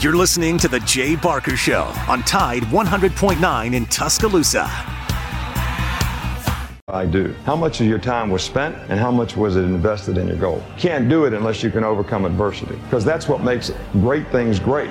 You're listening to The Jay Barker Show on Tide 100.9 in Tuscaloosa. I do. How much of your time was spent and how much was it invested in your goal? Can't do it unless you can overcome adversity because that's what makes great things great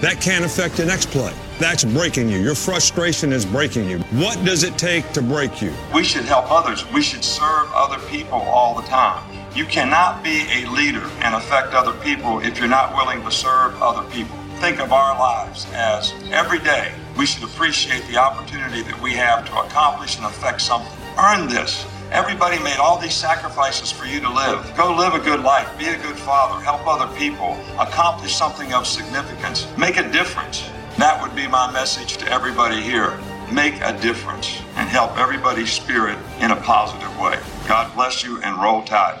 that can't affect the next play. That's breaking you. Your frustration is breaking you. What does it take to break you? We should help others. We should serve other people all the time. You cannot be a leader and affect other people if you're not willing to serve other people. Think of our lives as every day we should appreciate the opportunity that we have to accomplish and affect something. Earn this. Everybody made all these sacrifices for you to live. Go live a good life, be a good father, help other people, accomplish something of significance, make a difference. That would be my message to everybody here. Make a difference and help everybody's spirit in a positive way. God bless you and roll tide.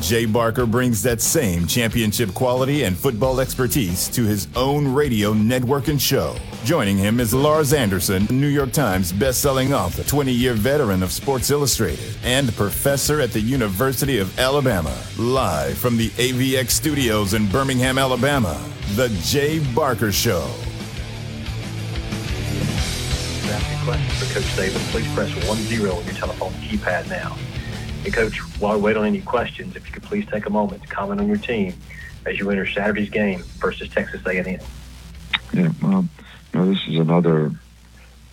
Jay Barker brings that same championship quality and football expertise to his own radio network and show. Joining him is Lars Anderson, New York Times best-selling author, 20-year veteran of Sports Illustrated, and professor at the University of Alabama. Live from the AVX studios in Birmingham, Alabama, The Jay Barker Show. questions for Coach Saban, please press 1-0 on your telephone keypad now. And Coach, while we wait on any questions, if you could please take a moment to comment on your team as you enter Saturday's game versus Texas A&M. Yeah, well, you know, this is another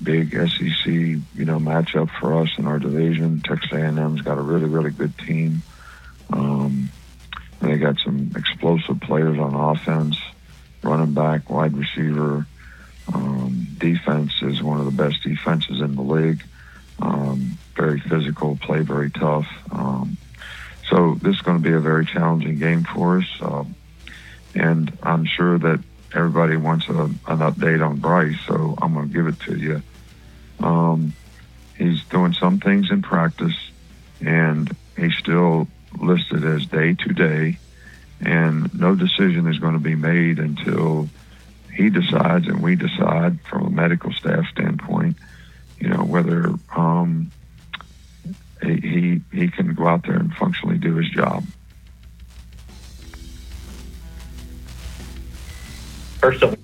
big SEC, you know, matchup for us in our division. Texas A&M's got a really, really good team. Um, they got some explosive players on offense, running back, wide receiver, um, defense is one of the best defenses in the league. Um, very physical, play very tough. Um, so this is going to be a very challenging game for us. Um, and I'm sure that everybody wants a, an update on Bryce, so I'm going to give it to you. Um, he's doing some things in practice, and he's still listed as day to day, and no decision is going to be made until – he decides and we decide from a medical staff standpoint, you know, whether um, he he can go out there and functionally do his job. Of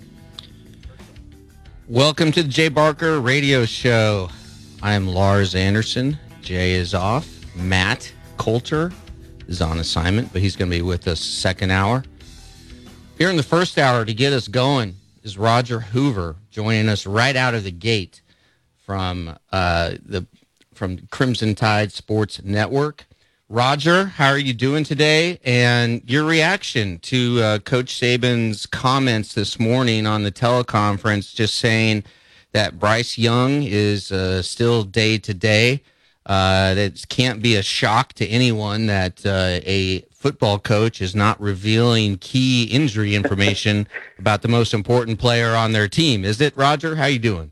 Welcome to the Jay Barker Radio Show. I am Lars Anderson. Jay is off. Matt Coulter is on assignment, but he's going to be with us second hour. Here in the first hour to get us going, is Roger Hoover joining us right out of the gate from uh, the from Crimson Tide Sports Network. Roger, how are you doing today? And your reaction to uh, Coach Saban's comments this morning on the teleconference, just saying that Bryce Young is uh, still day to day. Uh, that can't be a shock to anyone that uh, a football coach is not revealing key injury information about the most important player on their team. Is it, Roger? How you doing?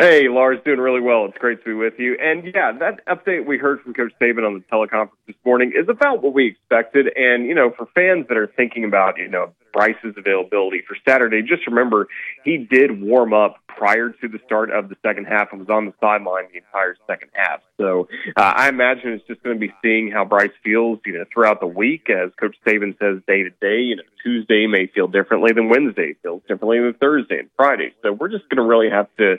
Hey, Lars, doing really well. It's great to be with you. And yeah, that update we heard from Coach Saban on the teleconference this morning is about what we expected. And, you know, for fans that are thinking about, you know, Bryce's availability for Saturday, just remember he did warm up prior to the start of the second half and was on the sideline the entire second half. So uh, I imagine it's just going to be seeing how Bryce feels, you know, throughout the week. As Coach Saban says, day to day, you know, Tuesday may feel differently than Wednesday, feels differently than Thursday and Friday. So we're just going to really have to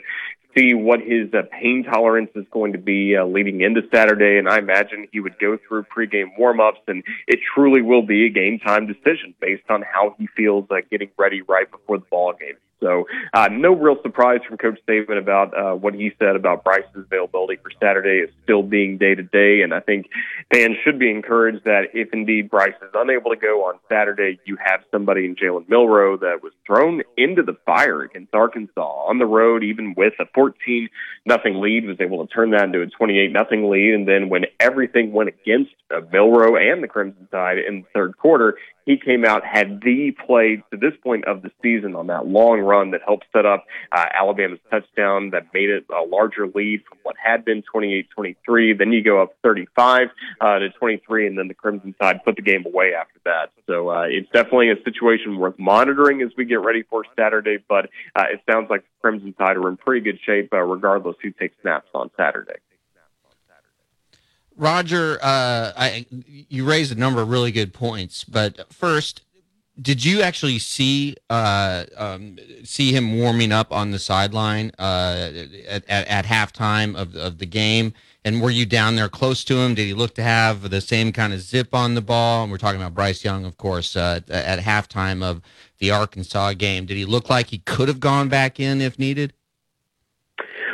see what his uh, pain tolerance is going to be uh, leading into Saturday. And I imagine he would go through pregame warmups, and it truly will be a game time decision based on how he feels uh, getting ready right before the ball game. So, uh, no real surprise from Coach Saban about uh, what he said about Bryce's availability for Saturday is still being day to day. And I think fans should be encouraged that if indeed Bryce is unable to go on Saturday, you have somebody in Jalen Milroe that was thrown into the fire against Arkansas on the road, even with a 14 nothing lead, was able to turn that into a 28 nothing lead. And then when everything went against uh, Milroe and the Crimson Tide in the third quarter, he came out, had the play to this point of the season on that long run that helped set up uh, Alabama's touchdown that made it a larger lead from what had been 28-23. Then you go up 35 uh, to 23, and then the Crimson Tide put the game away after that. So uh, it's definitely a situation worth monitoring as we get ready for Saturday. But uh, it sounds like the Crimson Tide are in pretty good shape, uh, regardless who takes snaps on Saturday. Roger, uh, I, you raised a number of really good points, but first, did you actually see uh, um, see him warming up on the sideline uh, at, at, at, halftime of, of the game? And were you down there close to him? Did he look to have the same kind of zip on the ball? And we're talking about Bryce Young, of course, uh, at halftime of the Arkansas game. Did he look like he could have gone back in if needed?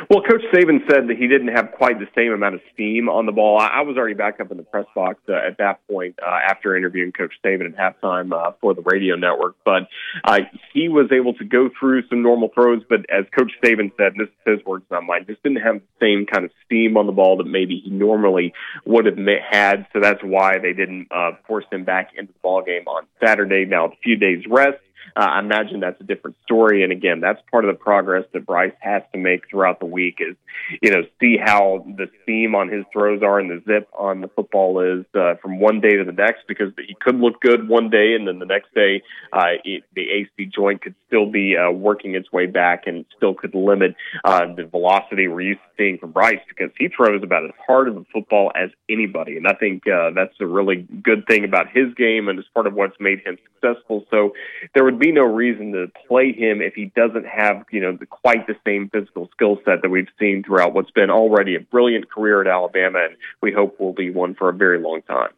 Well, Coach Saban said that he didn't have quite the same amount of steam on the ball. I, I was already back up in the press box uh, at that point uh, after interviewing Coach Saban at halftime uh, for the radio network. But uh, he was able to go through some normal throws. But as Coach Saban said, and this is his words, not mine, just didn't have the same kind of steam on the ball that maybe he normally would have had. So that's why they didn't uh, force him back into the ball game on Saturday. Now, a few days rest uh, I imagine that's a different story. And again, that's part of the progress that Bryce has to make throughout the week is, you know, see how the seam on his throws are and the zip on the football is uh, from one day to the next because he could look good one day and then the next day uh, it, the AC joint could still be uh, working its way back and still could limit uh, the velocity we're used to seeing from Bryce because he throws about as hard of a football as anybody. And I think uh, that's a really good thing about his game and it's part of what's made him successful. So there would be no reason to play him if he doesn't have, you know, the, quite the same physical skill set that we've seen throughout what's been already a brilliant career at Alabama, and we hope will be one for a very long time.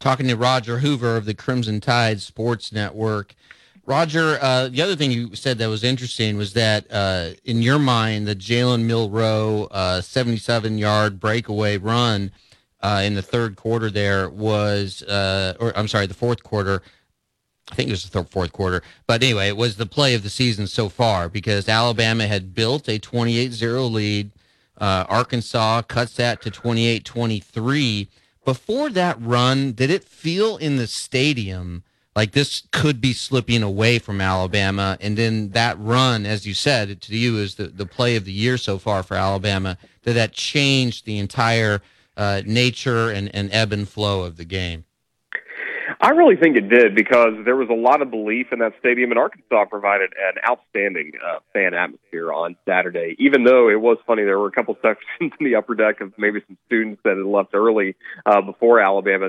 Talking to Roger Hoover of the Crimson Tide Sports Network. Roger, uh, the other thing you said that was interesting was that uh, in your mind, the Jalen Milroe uh, 77 yard breakaway run uh, in the third quarter there was, uh, or I'm sorry, the fourth quarter I think it was the fourth quarter. But anyway, it was the play of the season so far because Alabama had built a 28 0 lead. Uh, Arkansas cuts that to 28 23. Before that run, did it feel in the stadium like this could be slipping away from Alabama? And then that run, as you said, to you is the, the play of the year so far for Alabama. Did that change the entire uh, nature and, and ebb and flow of the game? I really think it did because there was a lot of belief in that stadium, and Arkansas provided an outstanding uh, fan atmosphere on Saturday. Even though it was funny, there were a couple sections in the upper deck of maybe some students that had left early uh, before Alabama,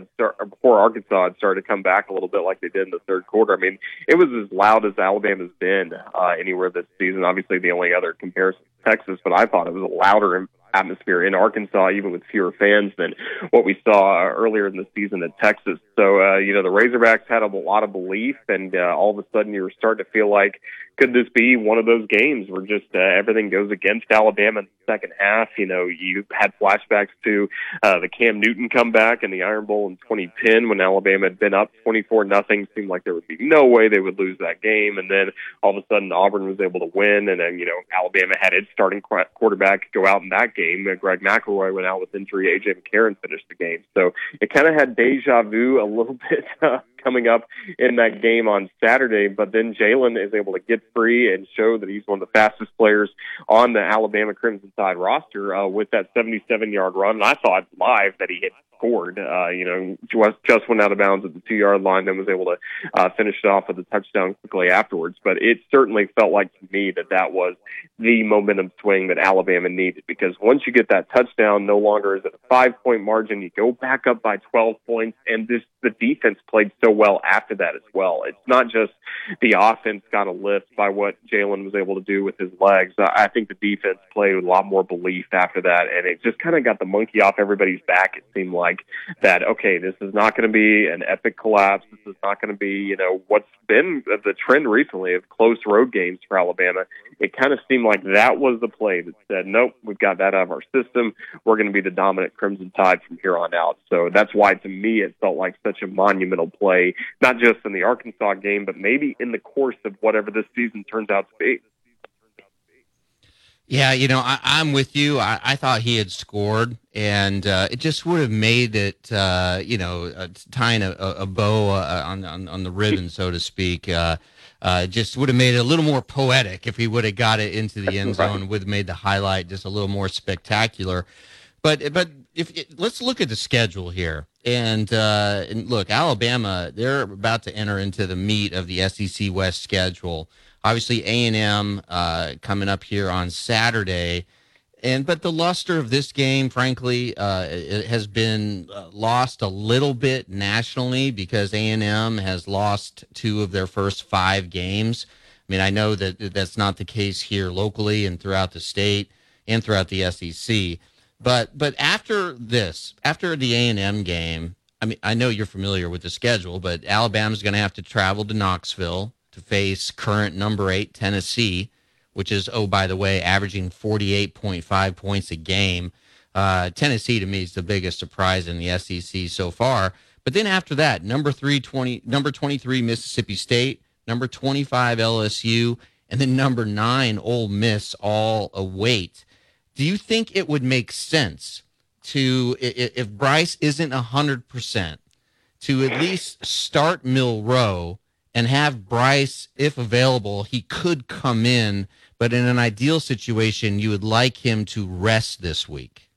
before Arkansas had started to come back a little bit like they did in the third quarter. I mean, it was as loud as Alabama's been uh, anywhere this season. Obviously, the only other comparison Texas, but I thought it was louder atmosphere in Arkansas, even with fewer fans than what we saw earlier in the season at Texas. So, uh, you know, the Razorbacks had a lot of belief, and uh, all of a sudden you were starting to feel like could this be one of those games where just uh, everything goes against Alabama in the second half? You know, you had flashbacks to uh, the Cam Newton comeback in the Iron Bowl in 2010 when Alabama had been up 24 nothing. Seemed like there would be no way they would lose that game, and then all of a sudden Auburn was able to win, and then you know Alabama had its starting quarterback go out in that game. Uh, Greg McElroy went out with injury. AJ McCarron finished the game, so it kind of had deja vu a little bit uh, coming up in that game on Saturday. But then Jalen is able to get free and show that he's one of the fastest players on the Alabama Crimson Tide roster uh, with that 77 yard run. And I thought live that he hit scored. Uh, you know, just, just went out of bounds at the two yard line, then was able to uh, finish it off with a touchdown quickly afterwards. But it certainly felt like to me that that was the momentum swing that Alabama needed because once you get that touchdown, no longer is it a five point margin. You go back up by 12 points, and this the defense played so well after that as well. It's not just the offense got a lift by what Jalen was able to do with his legs. Uh, I think the defense played with a lot more belief after that, and it just kind of got the monkey off everybody's back. It seemed like that. Okay, this is not going to be an epic collapse. This is not going to be you know what's been the trend recently of close road games for Alabama. It kind of seemed like that was the play that said, nope, we've got that out of our system. We're going to be the dominant Crimson Tide from here on out. So that's why, to me, it felt like such a monumental play, not just in the Arkansas game, but maybe in the course of whatever this season turns out to be. Yeah, you know, I, am with you. I, I, thought he had scored, and uh, it just would have made it, uh, you know, uh, tying a, a bow uh, on, on, on the ribbon, so to speak. Uh, uh, just would have made it a little more poetic if he would have got it into the end zone. Right. Would have made the highlight just a little more spectacular. But but if it, let's look at the schedule here, and and look, Alabama, they're about to enter into the meat of the SEC West schedule obviously A and M uh, coming up here on Saturday, and but the luster of this game, frankly, uh, it has been uh, lost a little bit nationally because A and M has lost two of their first five games. I mean, I know that that's not the case here locally and throughout the state and throughout the SEC. But but after this, after the A and M game, I mean, I know you're familiar with the schedule, but Alabama's going to have to travel to Knoxville to face current number eight Tennessee, which is, oh, by the way, averaging 48.5 points a game. Uh, Tennessee, to me, is the biggest surprise in the SEC so far. But then after that, number three, 20, number 23, Mississippi State, number 25, LSU, and then number nine, Ole Miss, all await. Do you think it would make sense to, if Bryce isn't 100%, to at least start Milroe and have Bryce, if available, he could come in, but in an ideal situation, you would like him to rest this week.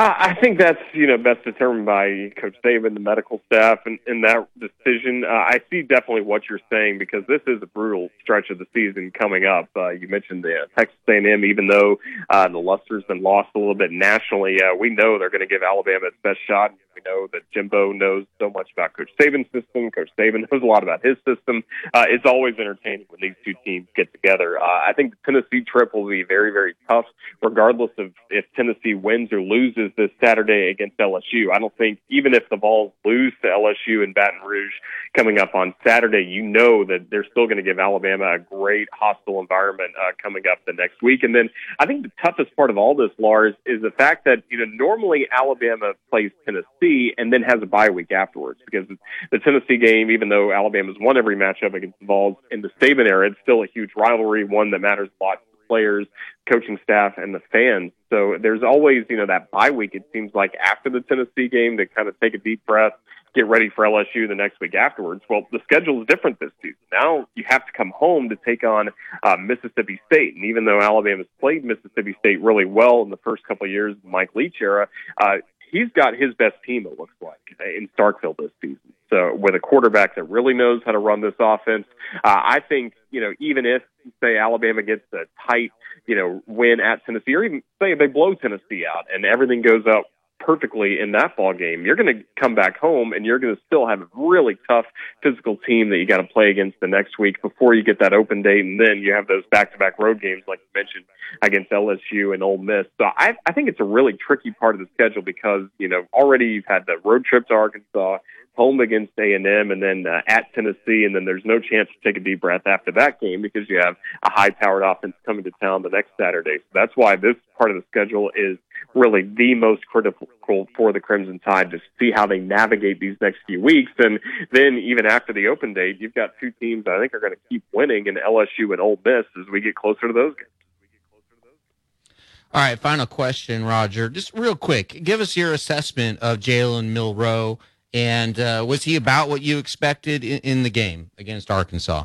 I think that's you know best determined by Coach Saban, the medical staff, and, in that decision. Uh, I see definitely what you're saying because this is a brutal stretch of the season coming up. Uh, you mentioned the Texas A&M, even though uh, the luster's been lost a little bit nationally, uh, we know they're going to give Alabama its best shot. We know that Jimbo knows so much about Coach Saban's system. Coach Saban knows a lot about his system. Uh, it's always entertaining when these two teams get together. Uh, I think the Tennessee trip will be very, very tough, regardless of if Tennessee wins or loses this Saturday against LSU. I don't think even if the Vols lose to LSU in Baton Rouge coming up on Saturday, you know that they're still going to give Alabama a great hostile environment uh, coming up the next week. And then I think the toughest part of all this, Lars, is the fact that you know normally Alabama plays Tennessee and then has a bye week afterwards because the Tennessee game, even though Alabama's won every matchup against the Vols in the Saban era, it's still a huge rivalry, one that matters a lot players, coaching staff, and the fans. So there's always, you know, that bye week. It seems like after the Tennessee game to kind of take a deep breath, get ready for LSU the next week afterwards. Well, the schedule is different this season. Now you have to come home to take on uh, Mississippi State, and even though Alabama's played Mississippi State really well in the first couple of years, Mike Leach era, uh, he's got his best team, it looks like, in Starkville this season. So with a quarterback that really knows how to run this offense, uh, I think, you know, even if, say, Alabama gets a tight, you know, win at Tennessee, or even say they blow Tennessee out and everything goes up perfectly in that ball game, you're going to come back home and you're going to still have a really tough physical team that you got to play against the next week before you get that open date, and then you have those back-to-back road games like you mentioned against LSU and Ole Miss. So I, I think it's a really tricky part of the schedule because you know already you've had the road trip to Arkansas, home against A&M and then uh, at Tennessee, and then there's no chance to take a deep breath after that game because you have a high-powered offense coming to town the next Saturday. So that's why this part of the schedule is really the most critical for the Crimson Tide to see how they navigate these next few weeks. And then even after the open date, you've got two teams I think are going to keep winning in LSU and Ole Miss as we get closer to those games. All right, final question, Roger. Just real quick, give us your assessment of Jalen Milroe And uh, was he about what you expected in, in the game against Arkansas?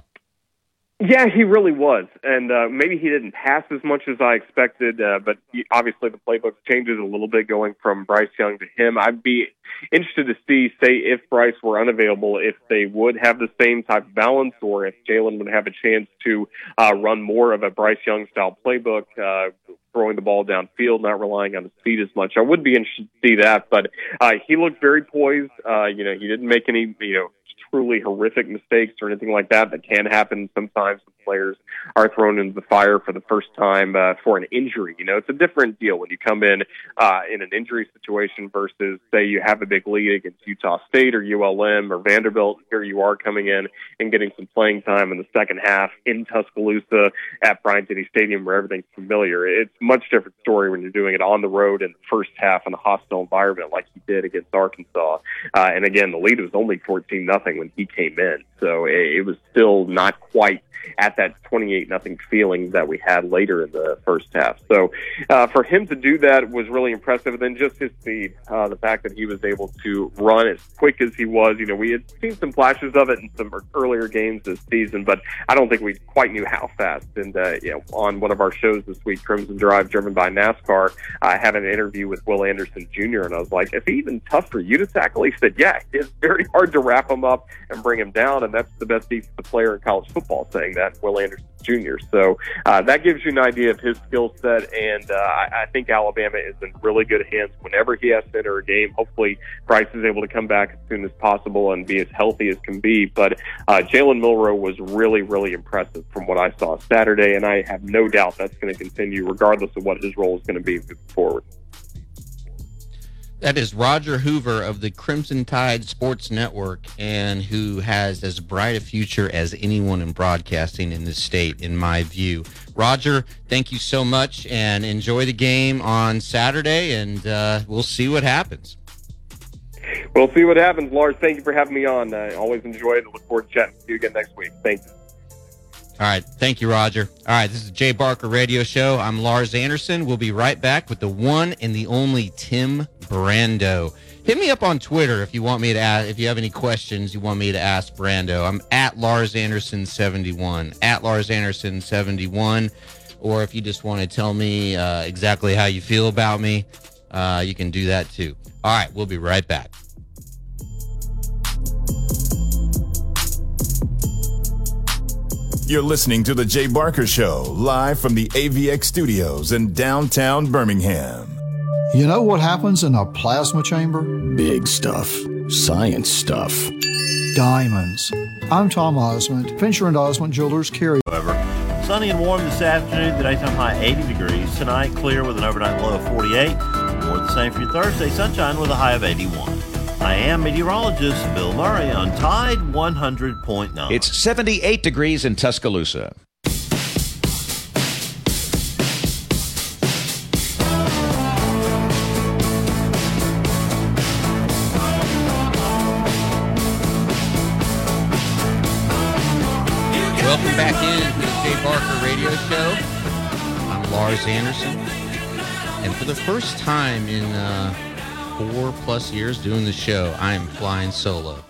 Yeah, he really was, and uh, maybe he didn't pass as much as I expected. Uh, but he, obviously, the playbook changes a little bit going from Bryce Young to him. I'd be interested to see, say, if Bryce were unavailable, if they would have the same type of balance, or if Jalen would have a chance to uh, run more of a Bryce Young style playbook, uh, throwing the ball downfield, not relying on his speed as much. I would be interested to see that, but uh, he looked very poised. Uh, you know, he didn't make any, you know, truly horrific mistakes or anything like that that can happen sometimes when players are thrown into the fire for the first time uh, for an injury. You know, it's a different deal when you come in uh, in an injury situation versus say you have a big lead against Utah State or ULM or Vanderbilt. Here you are coming in and getting some playing time in the second half in Tuscaloosa at Bryant Denny Stadium where everything's familiar. It's a much different story when you're doing it on the road in the first half in a hostile environment like he did against Arkansas. Uh, and again, the lead was only 14 nothing when he came in. So it, it was still not quite at that 28 nothing feeling that we had later in the first half. So uh, for him to do that was really impressive. And then just his speed, uh, the fact that he was able to run as quick as he was. You know, we had seen some flashes of it in some earlier games this season, but I don't think we quite knew how fast. And uh, you know, on one of our shows this week, Crimson Drive, driven by NASCAR, I had an interview with Will Anderson Jr. and I was like, "Is he even tough for you to tackle?" He said, "Yeah, it's very hard to wrap him up and bring him down, and that's the best defensive player in college football saying that, Will Anderson Jr. So uh, that gives you an idea of his skill set, and uh, I, think Alabama is in really good hands whenever he has to enter a game. Hopefully, Bryce is able to come back as soon as possible and be as healthy as can be. But uh, Jalen Milroe was really, really impressive from what I saw Saturday, and I have no doubt that's going to continue regardless of what his role is going to be moving forward. That is Roger Hoover of the Crimson Tide Sports Network, and who has as bright a future as anyone in broadcasting in this state, in my view. Roger, thank you so much, and enjoy the game on Saturday, and uh, we'll see what happens. We'll see what happens, Lars. Thank you for having me on. I always enjoy it. Look forward to chatting with you again next week. Thank you. All right. Thank you, Roger. All right. This is Jay Barker Radio Show. I'm Lars Anderson. We'll be right back with the one and the only Tim Brando. Hit me up on Twitter if you want me to ask, if you have any questions you want me to ask Brando. I'm at Lars Anderson 71, at Lars Anderson 71. Or if you just want to tell me uh, exactly how you feel about me, uh, you can do that too. All right. We'll be right back. You're listening to The Jay Barker Show, live from the AVX studios in downtown Birmingham. You know what happens in a plasma chamber? Big stuff. Science stuff. Diamonds. I'm Tom Ozment. Fincher and Ozment Jewelers carry. However, sunny and warm this afternoon, the daytime high 80 degrees. Tonight, clear with an overnight low of 48. More the same for your Thursday, sunshine with a high of 81. I am meteorologist Bill Murray on Tide 100.9. It's 78 degrees in Tuscaloosa. Welcome back in to the Jay Barker Radio Show. I'm Lars Anderson. And for the first time in uh, four plus years doing the show, I am flying solo.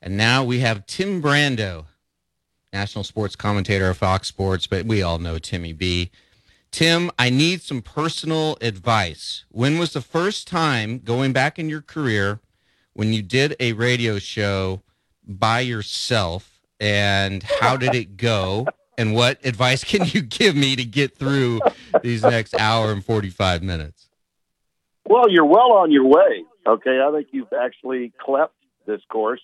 And now we have Tim Brando, national sports commentator of Fox Sports, but we all know Timmy B. Tim, I need some personal advice. When was the first time going back in your career when you did a radio show by yourself and how did it go? And what advice can you give me to get through these next hour and 45 minutes? Well, you're well on your way. Okay, I think you've actually clept this course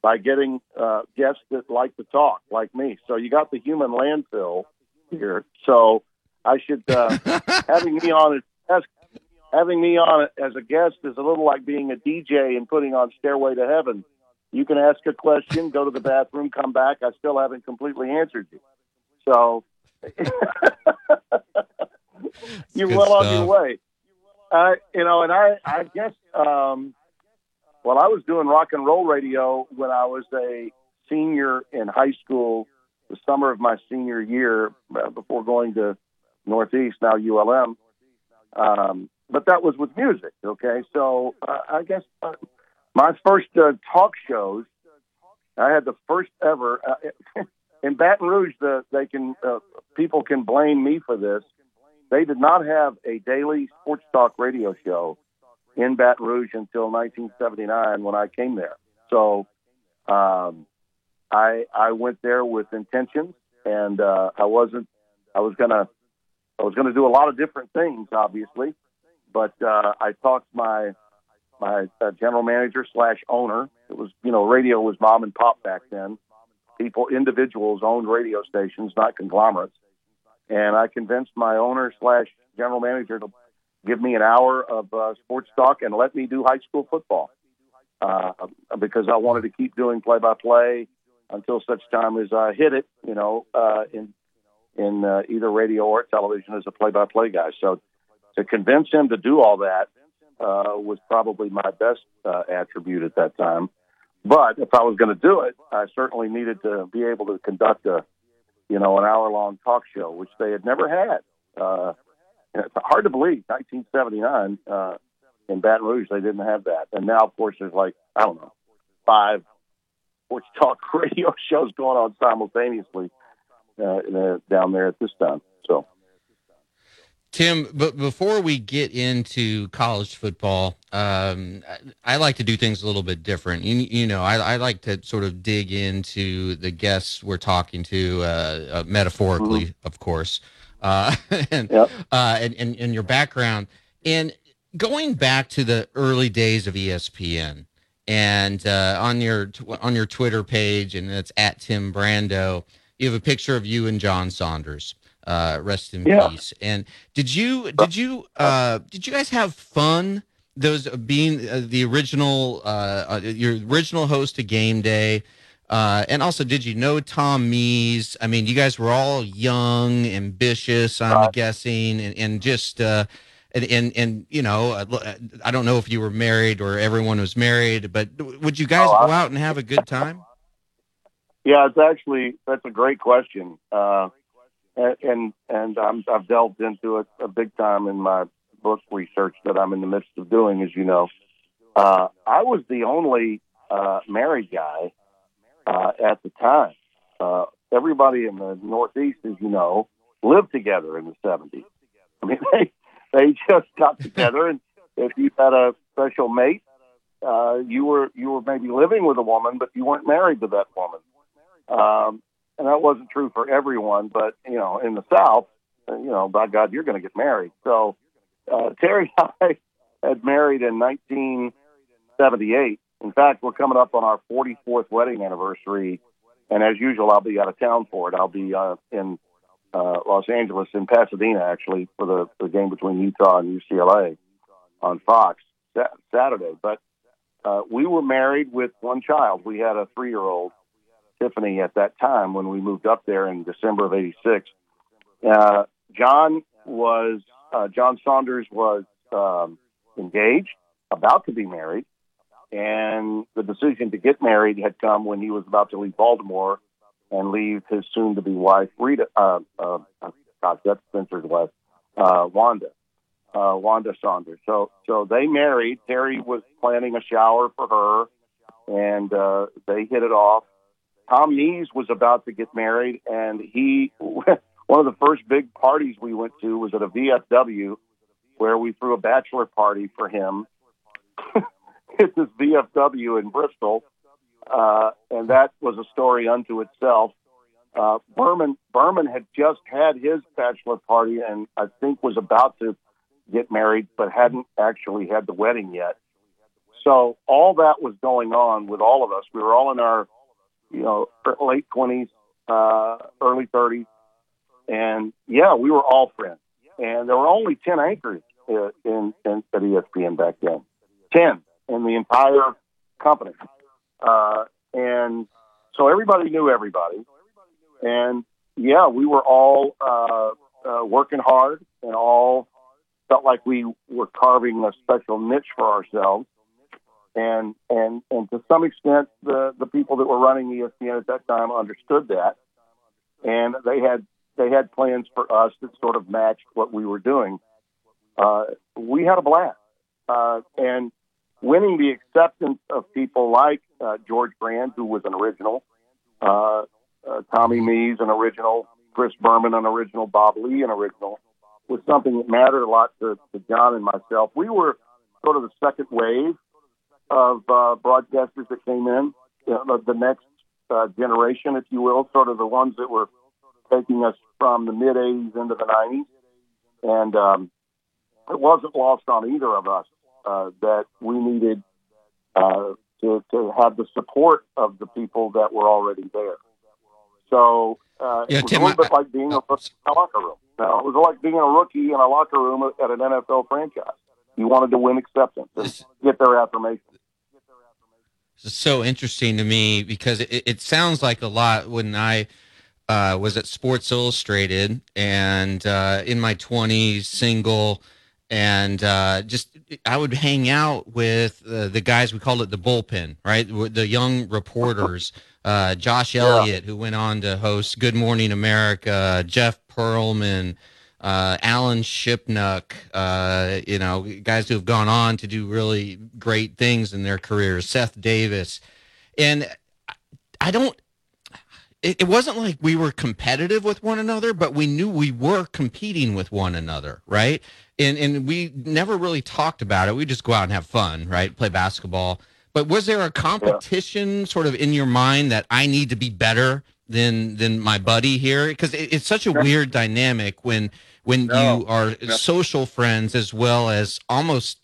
by getting uh, guests that like to talk, like me. So you got the human landfill here. So I should uh, having me on as having me on as a guest is a little like being a DJ and putting on Stairway to Heaven. You can ask a question, go to the bathroom, come back. I still haven't completely answered you. So you're well stuff. on your way. Uh, you know, and I, I guess, um, well, I was doing rock and roll radio when I was a senior in high school, the summer of my senior year, uh, before going to Northeast, now ULM. Um, but that was with music, okay? So uh, I guess uh, my first uh, talk shows, I had the first ever uh, in Baton Rouge. The they can people can blame me for this. They did not have a daily sports talk radio show in Baton Rouge until 1979 when I came there. So um, I I went there with intentions, and uh, I wasn't. I was gonna I was gonna do a lot of different things, obviously, but uh, I talked my my uh, general manager slash owner. It was you know radio was mom and pop back then. People individuals owned radio stations, not conglomerates. And I convinced my owner slash general manager to give me an hour of uh, sports talk and let me do high school football uh, because I wanted to keep doing play by play until such time as I hit it, you know, uh, in in uh, either radio or television as a play by play guy. So to convince him to do all that uh, was probably my best uh, attribute at that time. But if I was going to do it, I certainly needed to be able to conduct a, you know, an hour long talk show, which they had never had. Uh, it's hard to believe, 1979 uh, in Baton Rouge, they didn't have that. And now, of course, there's like, I don't know, five sports talk radio shows going on simultaneously uh, down there at this time. So. Tim, but before we get into college football, um, I, I, like to do things a little bit different. You, you know, I, I, like to sort of dig into the guests we're talking to, uh, uh, metaphorically, mm-hmm. of course, uh, and, yep. Uh, and, and, and your background. And going back to the early days of ESPN, and uh, on your on your Twitter page, and it's at Tim Brando. You have a picture of you and John Saunders. Uh, rest in yeah. peace. And did you did you uh, did you guys have fun? Those being uh, the original uh, uh, your original host of Game Day. Uh, and also, did you know Tom Mees? I mean, you guys were all young, ambitious. I'm right. guessing, and, and just uh, and, and and you know, uh, I don't know if you were married or everyone was married, but would you guys oh, go out and have a good time? Yeah, it's actually that's a great question. Uh, and and I'm, I've delved into it a big time in my book research that I'm in the midst of doing, as you know. Uh, I was the only uh, married guy uh, at the time. Uh, everybody in the Northeast, as you know, lived together in the 70s. I mean, they they just got together, and if you had a special mate, uh, you were you were maybe living with a woman, but you weren't married to that woman. Um, and that wasn't true for everyone, but you know, in the South, you know, by God, you're going to get married. So uh, Terry and I had married in 1978. In fact, we're coming up on our 44th wedding anniversary, and as usual, I'll be out of town for it. I'll be uh, in uh, Los Angeles, in Pasadena, actually, for the, the game between Utah and UCLA on Fox Saturday. But uh, we were married with one child. We had a three-year-old Tiffany at that time when we moved up there in December of '86. Uh, John was uh, John Saunders was um, engaged, about to be married, and the decision to get married had come when he was about to leave Baltimore and leave his soon-to-be wife Rita. Uh, uh, gosh, that's Spencer's wife, uh, Wanda. Uh, Wanda Saunders. So, so they married. Terry was planning a shower for her, and uh, they hit it off. Tom Mees was about to get married, and he one of the first big parties we went to was at a VFW where we threw a bachelor party for him at this VFW in Bristol, uh, and that was a story unto itself. Uh, Berman Berman had just had his bachelor party, and I think was about to get married, but hadn't actually had the wedding yet. So all that was going on with all of us. We were all in our you know, late 20s, uh, early 30s. And yeah, we were all friends. And there were only 10 anchors uh, in, in, at ESPN back then. 10 in the entire company. Uh, and so everybody knew everybody. And yeah, we were all uh, uh, working hard and all felt like we were carving a special niche for ourselves and and and to some extent, the the people that were running ESPN at that time understood that, and they had they had plans for us that sort of matched what we were doing. Uh, we had a blast, uh, and winning the acceptance of people like uh, George Grande, who was an original, uh, uh, Tommy Mees, an original, Chris Berman, an original, Bob Ley, an original, was something that mattered a lot to, to John and myself. We were sort of the second wave of uh, broadcasters that came in, you know, the, next uh, generation, if you will, sort of the ones that were taking us from the mid 80s into the 90s. And um, it wasn't lost on either of us uh, that we needed uh, to, to have the support of the people that were already there. So uh, Yeah, it was Tim, a little I- bit like being a rookie in a locker room. No, it was like being a rookie in a locker room at an NFL franchise. You wanted to win acceptance get their affirmation. It's so interesting to me because it, it sounds like a lot when I uh, was at Sports Illustrated and uh, in my 20s, single, and uh, just I would hang out with uh, the guys, we called it the bullpen, right? The young reporters. Uh, Josh Elliott, who went on to host Good Morning America, Jeff Pearlman, uh, Alan Shipnuck, uh, you know, guys who have gone on to do really great things in their careers, Seth Davis. And I don't, it, it wasn't like we were competitive with one another, but we knew we were competing with one another, right? And, and we never really talked about it. We just go out and have fun, right? Play basketball. But was there a competition sort of in your mind that I need to be better than than my buddy here? Because it, it's such a weird dynamic when when you are social friends as well as almost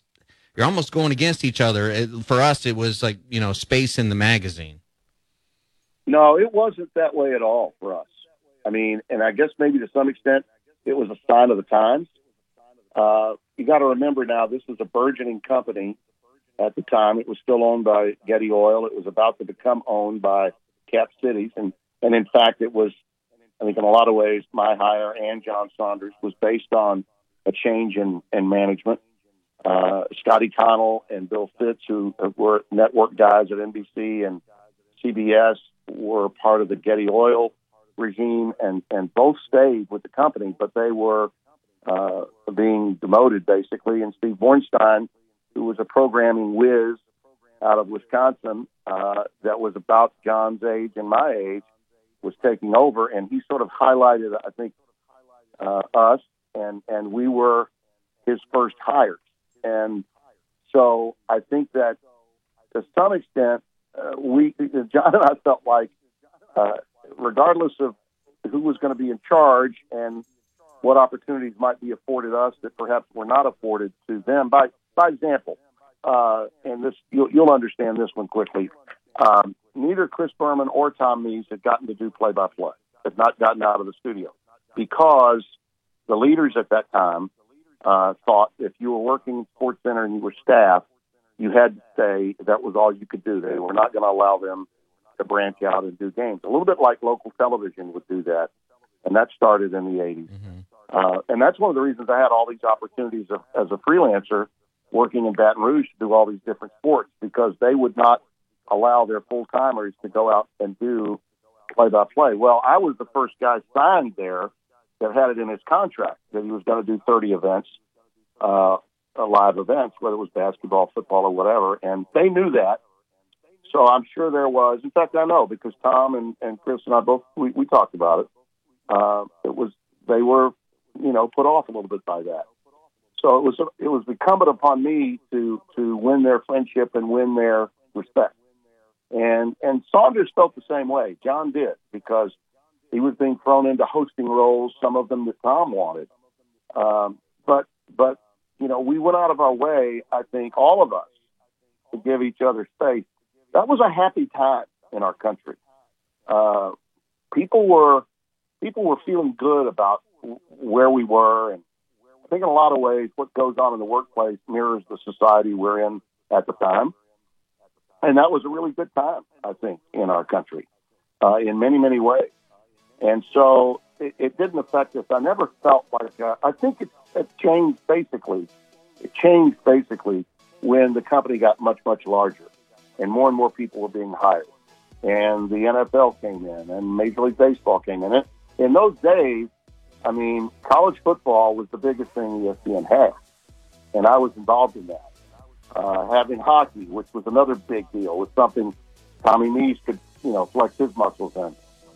you're almost going against each other. It, for us, it was like you know space in the magazine. No, it wasn't that way at all for us. I mean, and I guess maybe to some extent it was a sign of the times. Uh, you got to remember now, this was a burgeoning company at the time. It was still owned by Getty Oil. It was about to become owned by Cap Cities, and and in fact, it was. I think in a lot of ways, my hire and John Saunders was based on a change in, in management. Uh, Scotty Connal and Bill Fitts, who were network guys at NBC and CBS, were part of the Getty Oil regime, and and both stayed with the company, but they were uh, being demoted basically. And Steve Bornstein, who was a programming whiz out of Wisconsin, uh, that was about John's age and my age, was taking over, and he sort of highlighted, I think, uh, us, and and we were his first hires, and so I think that to some extent, uh, we John and I felt like, uh, regardless of who was going to be in charge and what opportunities might be afforded us that perhaps were not afforded to them. By by example, uh, and this you'll, you'll understand this one quickly. Um, neither Chris Berman or Tom Mees had gotten to do play-by-play, had not gotten out of the studio because the leaders at that time uh, thought if you were working in SportsCenter and you were staff, you had to stay. That was all you could do. They were not going to allow them to branch out and do games. A little bit like local television would do that, and that started in the 80s. Uh, and that's one of the reasons I had all these opportunities of, as a freelancer working in Baton Rouge to do all these different sports because they would not allow their full timers to go out and do play by play. Well, I was the first guy signed there that had it in his contract that he was going to do 30 events, uh, live events, whether it was basketball, football, or whatever. And they knew that. So I'm sure there was. In fact, I know because Tom and, and Chris and I both we, we talked about it. Uh, it was they were, you know, put off a little bit by that. So it was it was incumbent upon me to to win their friendship and win their respect. And and Saunders felt the same way. John did because he was being thrown into hosting roles, some of them that Tom wanted. Um, but but you know, we went out of our way, I think, all of us, to give each other space. That was a happy time in our country. Uh, people were people were feeling good about where we were, and I think in a lot of ways, what goes on in the workplace mirrors the society we're in at the time. And that was a really good time, I think, in our country, uh, in many, many ways. And so it, it didn't affect us. I never felt like uh, I think it, it changed basically. It changed basically when the company got much, much larger, and more and more people were being hired, and the NFL came in, and Major League Baseball came in. It, In those days, I mean, college football was the biggest thing ESPN had, and I was involved in that. Uh, having hockey, which was another big deal, was something Tommy Mees could, you know, flex his muscles in.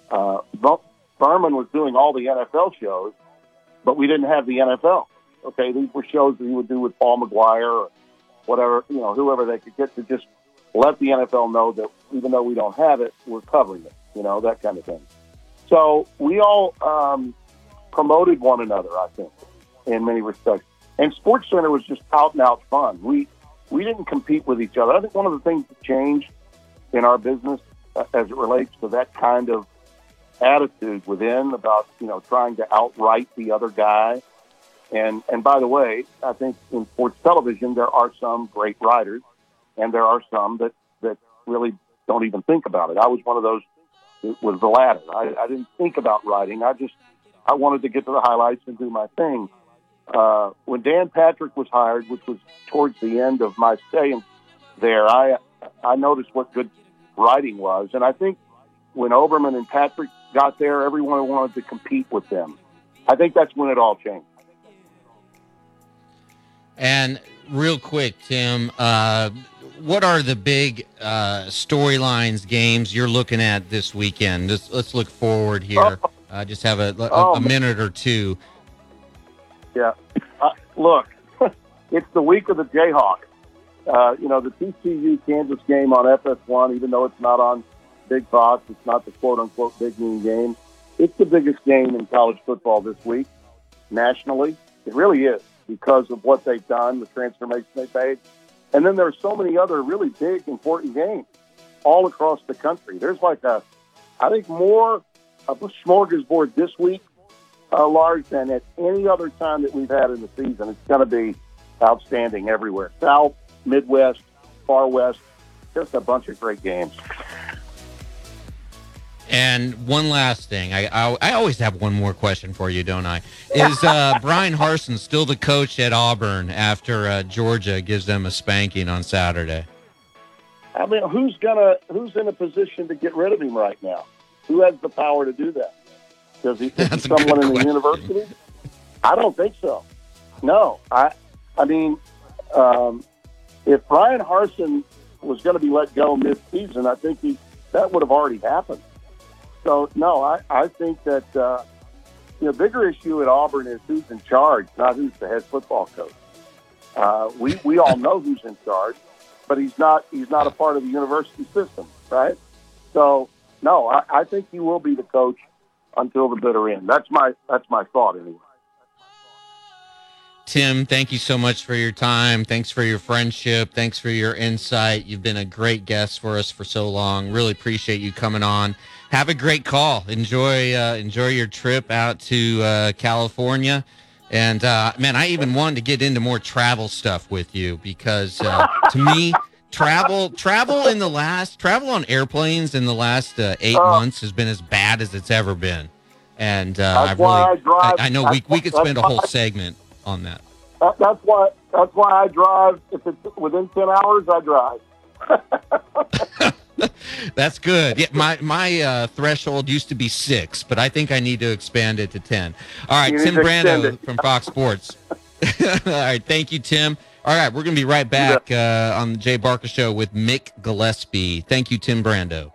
Uh, Berman was doing all the NFL shows, but we didn't have the NFL. Okay, these were shows that he would do with Paul Maguire or whatever, you know, whoever they could get to just let the NFL know that even though we don't have it, we're covering it, you know, that kind of thing. So we all um, promoted one another, I think, in many respects. And SportsCenter was just out and out fun. We we didn't compete with each other. I think one of the things that changed in our business uh, as it relates to that kind of attitude within about you know trying to outright the other guy. And and by the way, I think in sports television there are some great writers, and there are some that that really don't even think about it. I was one of those. It was the latter. I, I didn't think about writing. I just I wanted to get to the highlights and do my thing. Uh, when Dan Patrick was hired, which was towards the end of my stay there, I I noticed what good writing was, and I think when Olbermann and Patrick got there, everyone wanted to compete with them. I think that's when it all changed. And real quick, Tim, uh, what are the big uh, storylines, games you're looking at this weekend? Let's, let's look forward here. Oh. Uh, just have a, a, oh, a, minute or two. Yeah. Uh, look, it's the week of the Jayhawk. Uh, you know, the TCU Kansas game on FS1, even though it's not on Big Fox, it's not the quote unquote big game game. It's the biggest game in college football this week nationally. It really is because of what they've done, the transformation they've made. And then there are so many other really big, important games all across the country. There's like a, I think, more of a smorgasbord this week, uh, large than at any other time that we've had in the season. It's going to be outstanding everywhere South, Midwest, Far West, just a bunch of great games. And one last thing, I, I, I always have one more question for you, don't I? Is uh, Bryan Harsin still the coach at Auburn after uh, Georgia gives them a spanking on Saturday? I mean, who's gonna who's in a position to get rid of him right now? Who has the power to do that? Does he is he someone in the university? I don't think so. No, I I mean, um, if Bryan Harsin was going to be let go mid-season, I think he that would have already happened. So no, I, I think that uh, the bigger issue at Auburn is who's in charge, not who's the head football coach. Uh, we we all know who's in charge, but he's not he's not a part of the university system, right? So no, I, I think he will be the coach until the bitter end. That's my that's my thought anyway. Tim, thank you so much for your time. Thanks for your friendship. Thanks for your insight. You've been a great guest for us for so long. Really appreciate you coming on have a great call. Enjoy uh, enjoy your trip out to uh, California. And uh, man, I even wanted to get into more travel stuff with you because uh, to me, travel travel in the last travel on airplanes in the last uh, eight uh, months has been as bad as it's ever been. And uh, I really, I, I, know we we could spend a whole segment on that. that. That's why that's why I drive. If it's within ten hours, I drive. That's good. Yeah, my my uh, threshold used to be six, but I think I need to expand it to ten. All right, Tim Brando from Fox Sports. All right, thank you, Tim. All right, we're going to be right back uh, on the Jay Barker Show with Mick Gillespie. Thank you, Tim Brando.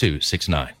Two six nine.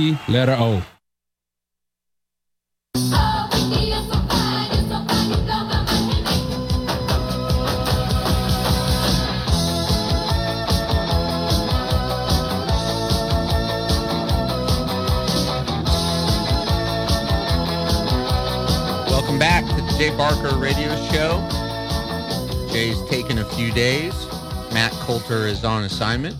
Letter O. Welcome back to the Jay Barker Radio Show. Jay's taken a few days. Matt Coulter is on assignment.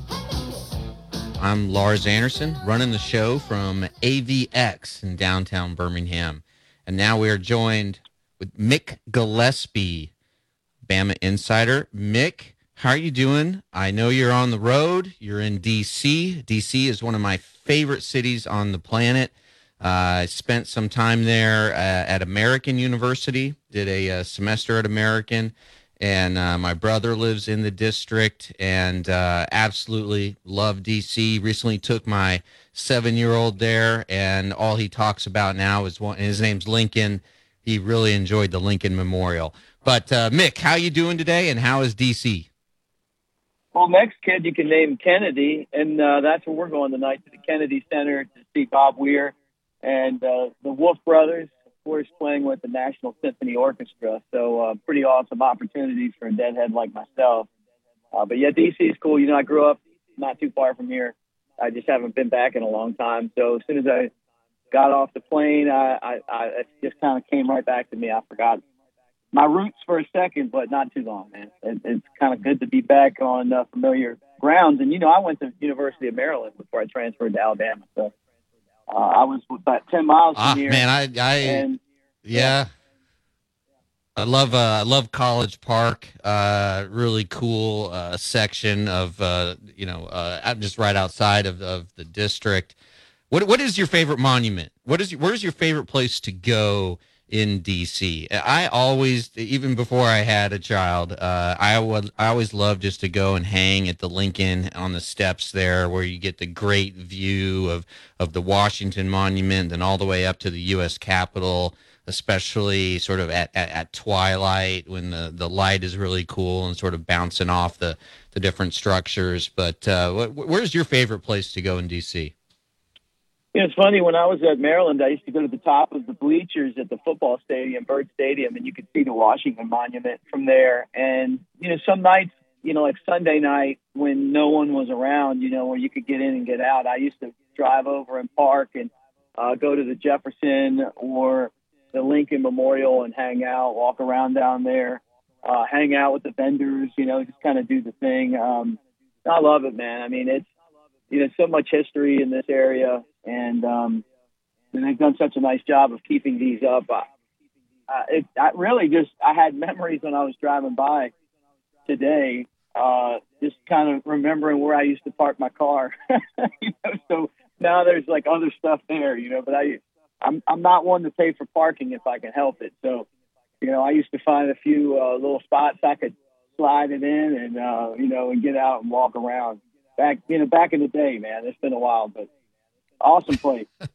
I'm Lars Anderson, running the show from AVX in downtown Birmingham. And now we are joined with Mick Gillespie, Bama Insider. Mick, how are you doing? I know you're on the road. You're in D.C. D.C. is one of my favorite cities on the planet. Uh, I spent some time there uh, at American University, did a, a, semester at American, and uh, my brother lives in the district and uh, absolutely love DC. Recently took my seven year old there, and all he talks about now is one. His name's Lincoln. He really enjoyed the Lincoln Memorial. But uh, Mick, how you doing today, and how is DC? Well, next kid you can name Kennedy, and uh, that's where we're going tonight to the Kennedy Center to see Bob Weir and uh, the Wolf Brothers, course, playing with the National Symphony Orchestra. So, uh, pretty awesome opportunities for a deadhead like myself. Uh, but yeah, DC is cool. You know, I grew up not too far from here. I just haven't been back in a long time. So as soon as I got off the plane, I, I, I it just kind of came right back to me. I forgot my roots for a second, but not too long, man. It, it's kind of good to be back on uh, familiar grounds. And you know, I went to University of Maryland before I transferred to Alabama, so Uh, I was about ten miles from Ah, here. man, I, I, and yeah. I love uh, I love College Park. Uh, really cool uh, section of uh, you know uh, just right outside of, of the district. What what is your favorite monument? What is your, where's your favorite place to go in DC? I always even before I had a child, uh, I would I always loved just to go and hang at the Lincoln on the steps there, where you get the great view of of the Washington Monument and all the way up to the U.S. Capitol especially sort of at, at, at twilight when the, the light is really cool and sort of bouncing off the, the different structures. But uh, wh- where's your favorite place to go in DC? You know, it's funny when I was at Maryland, I used to go to the top of the bleachers at the football stadium, Byrd Stadium, and you could see the Washington Monument from there. And you know, some nights, you know, like Sunday night when no one was around, you know, where you could get in and get out, I used to drive over and park and uh, go to the Jefferson or the Lincoln Memorial and hang out, walk around down there, uh, hang out with the vendors, you know, just kind of do the thing. Um, I love it, man. I mean, it's you know so much history in this area, and um, and they've done such a nice job of keeping these up. I, I, it, I really just I had memories when I was driving by today, uh, just kind of remembering where I used to park my car. you know, so now there's like other stuff there, you know, but I I'm I'm not one to pay for parking if I can help it. So, you know, I used to find a few uh, little spots I could slide it in and uh, you know, and get out and walk around. Back you know, back in the day, man. It's been a while, but awesome place.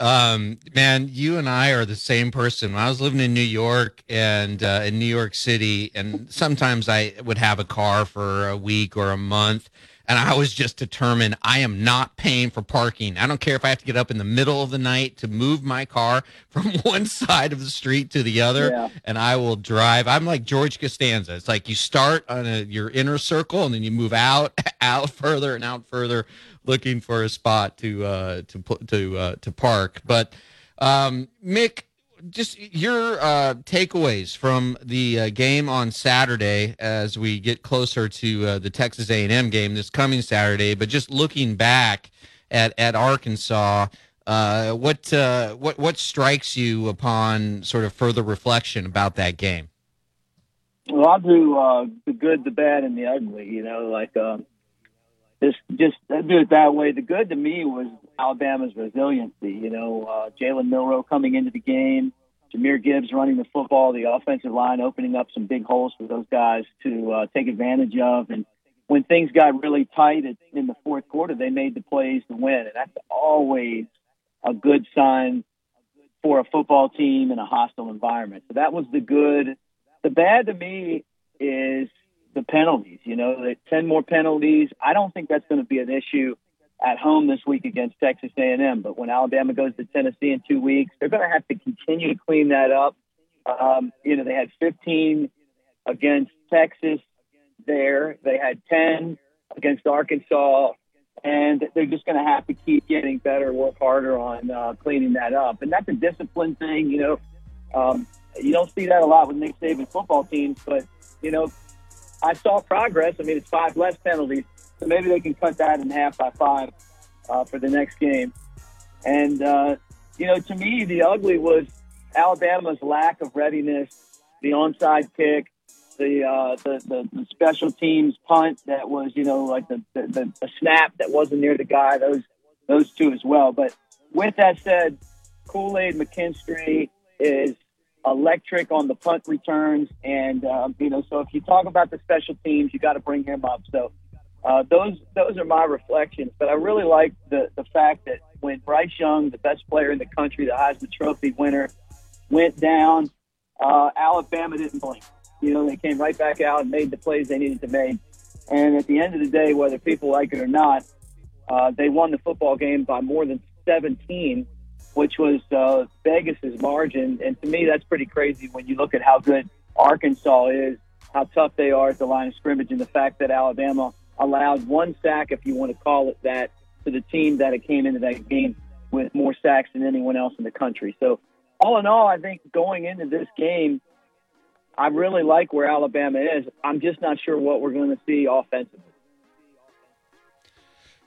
Um, man, you and I are the same person. When I was living in New York and uh, in New York City, and sometimes I would have a car for a week or a month, and I was just determined I am not paying for parking. I don't care if I have to get up in the middle of the night to move my car from one side of the street to the other, Yeah. and I will drive. I'm like George Costanza. It's like you start on a, your inner circle, and then you move out, out further, and out further, looking for a spot to uh, to put to uh, to park. But um, Mick, just your uh, takeaways from the uh, game on Saturday as we get closer to uh, the Texas A&M game this coming Saturday. But just looking back at at Arkansas. Uh, what uh, what what strikes you upon sort of further reflection about that game? Well, I'll do uh, the good, the bad, and the ugly. You know, like uh, just just do it that way. The good to me was Alabama's resiliency. You know, uh, Jalen Milroe coming into the game, Jahmyr Gibbs running the football, the offensive line opening up some big holes for those guys to uh, take advantage of. And when things got really tight in the fourth quarter, they made the plays to win, and that's always a good sign for a football team in a hostile environment. So that was the good. The bad to me is the penalties. You know, ten more penalties. I don't think that's going to be an issue at home this week against Texas A&M. But when Alabama goes to Tennessee in two weeks, they're going to have to continue to clean that up. Um, you know, they had 15 against Texas there. They had 10 against Arkansas. And they're just going to have to keep getting better, work harder on uh, cleaning that up. And that's a discipline thing. You know, um, you don't see that a lot with Nick Saban football teams, but, you know, I saw progress. I mean, it's five less penalties, so maybe they can cut that in half by five uh, for the next game. And uh, you know, to me, the ugly was Alabama's lack of readiness, the onside kick, the uh, the, the the special teams punt that was you know like the, the the snap that wasn't near the guy. Those those two as well. But with that said, Kool Aid McKinstry is electric on the punt returns, and um, you know, so if you talk about the special teams, you got to bring him up. So uh, those those are my reflections. But I really like the the fact that when Bryce Young, the best player in the country, the Heisman Trophy winner, went down, uh, Alabama didn't blink. You know, they came right back out and made the plays they needed to make. And at the end of the day, whether people like it or not, uh, they won the football game by more than 17 which was uh, Vegas's margin. And to me, that's pretty crazy when you look at how good Arkansas is, how tough they are at the line of scrimmage, and the fact that Alabama allowed one sack, if you want to call it that, to the team that it came into that game with more sacks than anyone else in the country. So, all in all, I think going into this game, I really like where Alabama is. I'm just not sure what we're going to see offensively.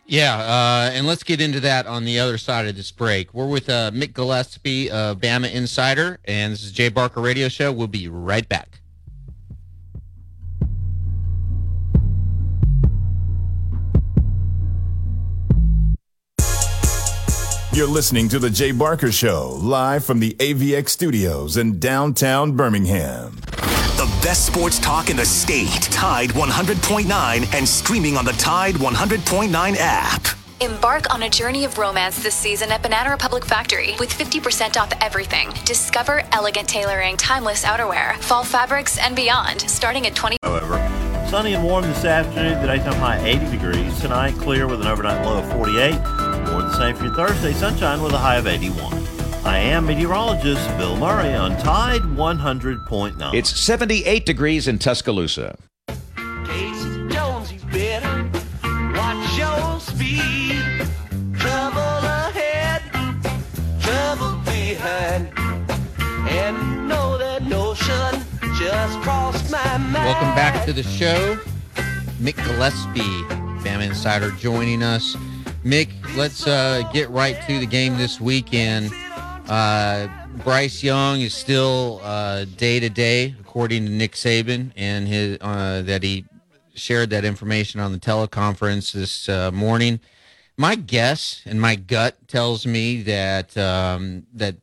Yeah, uh, and let's get into that on the other side of this break. We're with uh, Mick Gillespie of Bama Insider, and this is Jay Barker Radio Show. We'll be right back. You're listening to The Jay Barker Show, live from the AVX studios in downtown Birmingham. The best sports talk in the state. Tide 100.9 and streaming on the Tide 100.9 app. Embark on a journey of romance this season at Banana Republic Factory with 50% off everything. Discover elegant tailoring, timeless outerwear, fall fabrics, and beyond, starting at 20. However, sunny and warm this afternoon, the daytime high 80 degrees. Tonight, clear with an overnight low of 48. More the same for your Thursday, sunshine with a high of 81. I am meteorologist Bill Murray on Tide 100.9. It's 78 degrees in Tuscaloosa. Casey Jones, you better watch your speed. Trouble ahead, trouble behind. And know that notion just crossed my mind. Welcome back to the show. Mick Gillespie, Bama Insider, joining us. Mick, let's uh, get right to the game this weekend. Uh, Bryce Young is still day to day, according to Nick Saban, and his uh, that he shared that information on the teleconference this uh, morning. My guess and my gut tells me that um, that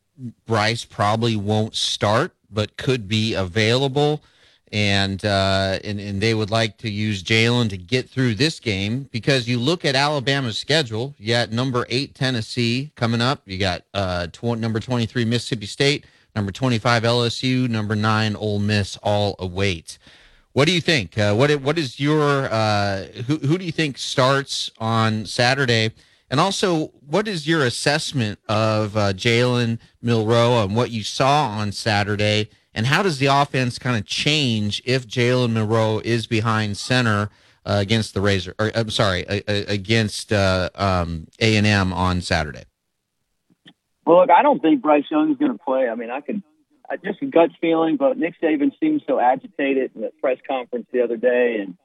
Bryce probably won't start, but could be available, and uh, and and they would like to use Jalen to get through this game because you look at Alabama's schedule. You got number eight Tennessee coming up. You got uh, tw- number twenty three Mississippi State, number twenty five LSU, number nine Ole Miss, all await. What do you think? Uh, what what is your uh, who who do you think starts on Saturday? And also, what is your assessment of uh, Jalen Milroe and what you saw on Saturday? And how does the offense kind of change if Jalen Milroe is behind center uh, against the Razor? Or I'm sorry, against uh, um, A and M on Saturday. Well, look, I don't think Bryce Young is going to play. I mean, I could I just a gut feeling, but Nick Saban seemed so agitated in the press conference the other day, and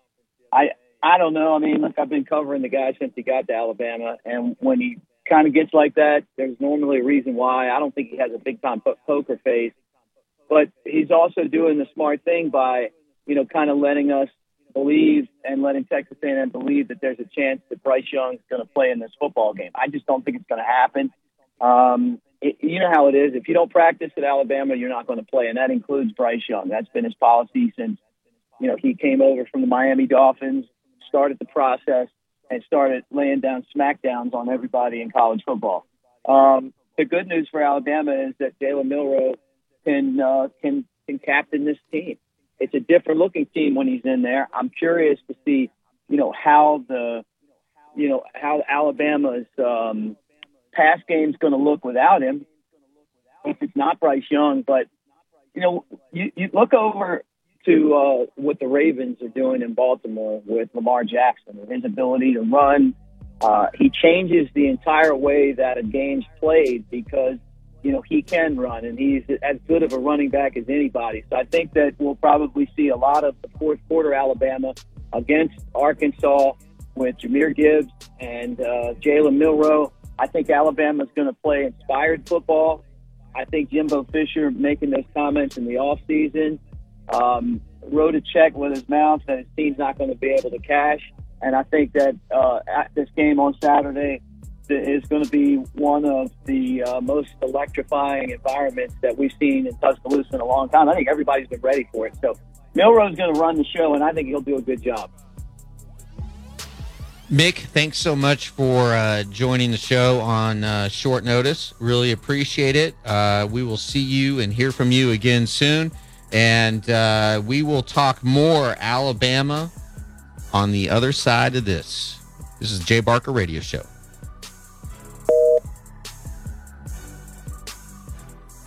I I don't know. I mean, look, I've been covering the guy since he got to Alabama, and when he kind of gets like that, there's normally a reason why. I don't think he has a big time po- poker face, but he's also doing the smart thing by you know kind of letting us believe and letting Texas A&M believe that there's a chance that Bryce Young's going to play in this football game. I just don't think it's going to happen. Um, it, you know how it is. If you don't practice at Alabama, you're not going to play, and that includes Bryce Young. That's been his policy since you know he came over from the Miami Dolphins, started the process, and started laying down smackdowns on everybody in college football. Um, the good news for Alabama is that Jalen Milroe can uh, can can captain this team. It's a different looking team when he's in there. I'm curious to see, you know, how the, you know, how Alabama's um, pass game's going to look without him. If it's not Bryce Young, but you know, you, you look over to uh, what the Ravens are doing in Baltimore with Lamar Jackson and his ability to run. Uh, he changes the entire way that a game's played because you know he can run and he's as good of a running back as anybody. So I think that we'll probably see a lot of the fourth quarter Alabama against Arkansas with Jahmyr Gibbs and uh, Jalen Milroe. I think Alabama's going to play inspired football. I think Jimbo Fisher making those comments in the offseason um, wrote a check with his mouth that his team's not going to be able to cash. And I think that uh, at this game on Saturday is going to be one of the uh, most electrifying environments that we've seen in Tuscaloosa in a long time. I think everybody's been ready for it. So Milroe's going to run the show, and I think he'll do a good job. Mick, thanks so much for uh, joining the show on uh, short notice. Really appreciate it. Uh, we will see you and hear from you again soon. And uh, we will talk more Alabama on the other side of this. This is Jay Barker Radio Show.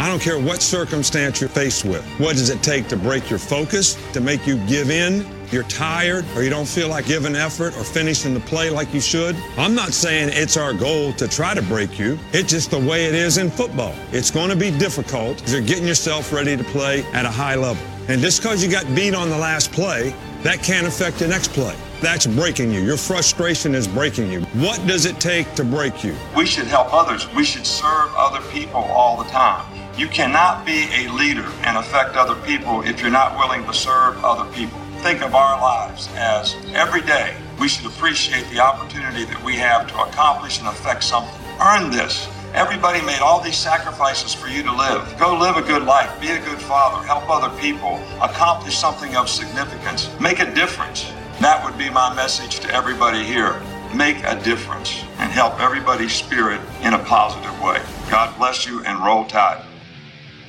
I don't care what circumstance you're faced with. What does it take to break your focus, to make you give in, you're tired, or you don't feel like giving effort or finishing the play like you should. I'm not saying it's our goal to try to break you. It's just the way it is in football. It's going to be difficult you're getting yourself ready to play at a high level. And just because you got beat on the last play, that can't affect the next play. That's breaking you. Your frustration is breaking you. What does it take to break you? We should help others. We should serve other people all the time. You cannot be a leader and affect other people if you're not willing to serve other people. Think of our lives as every day we should appreciate the opportunity that we have to accomplish and affect something. Earn this. Everybody made all these sacrifices for you to live. Go live a good life, be a good father, help other people, accomplish something of significance, make a difference. That would be my message to everybody here. Make a difference and help everybody's spirit in a positive way. God bless you and roll tide.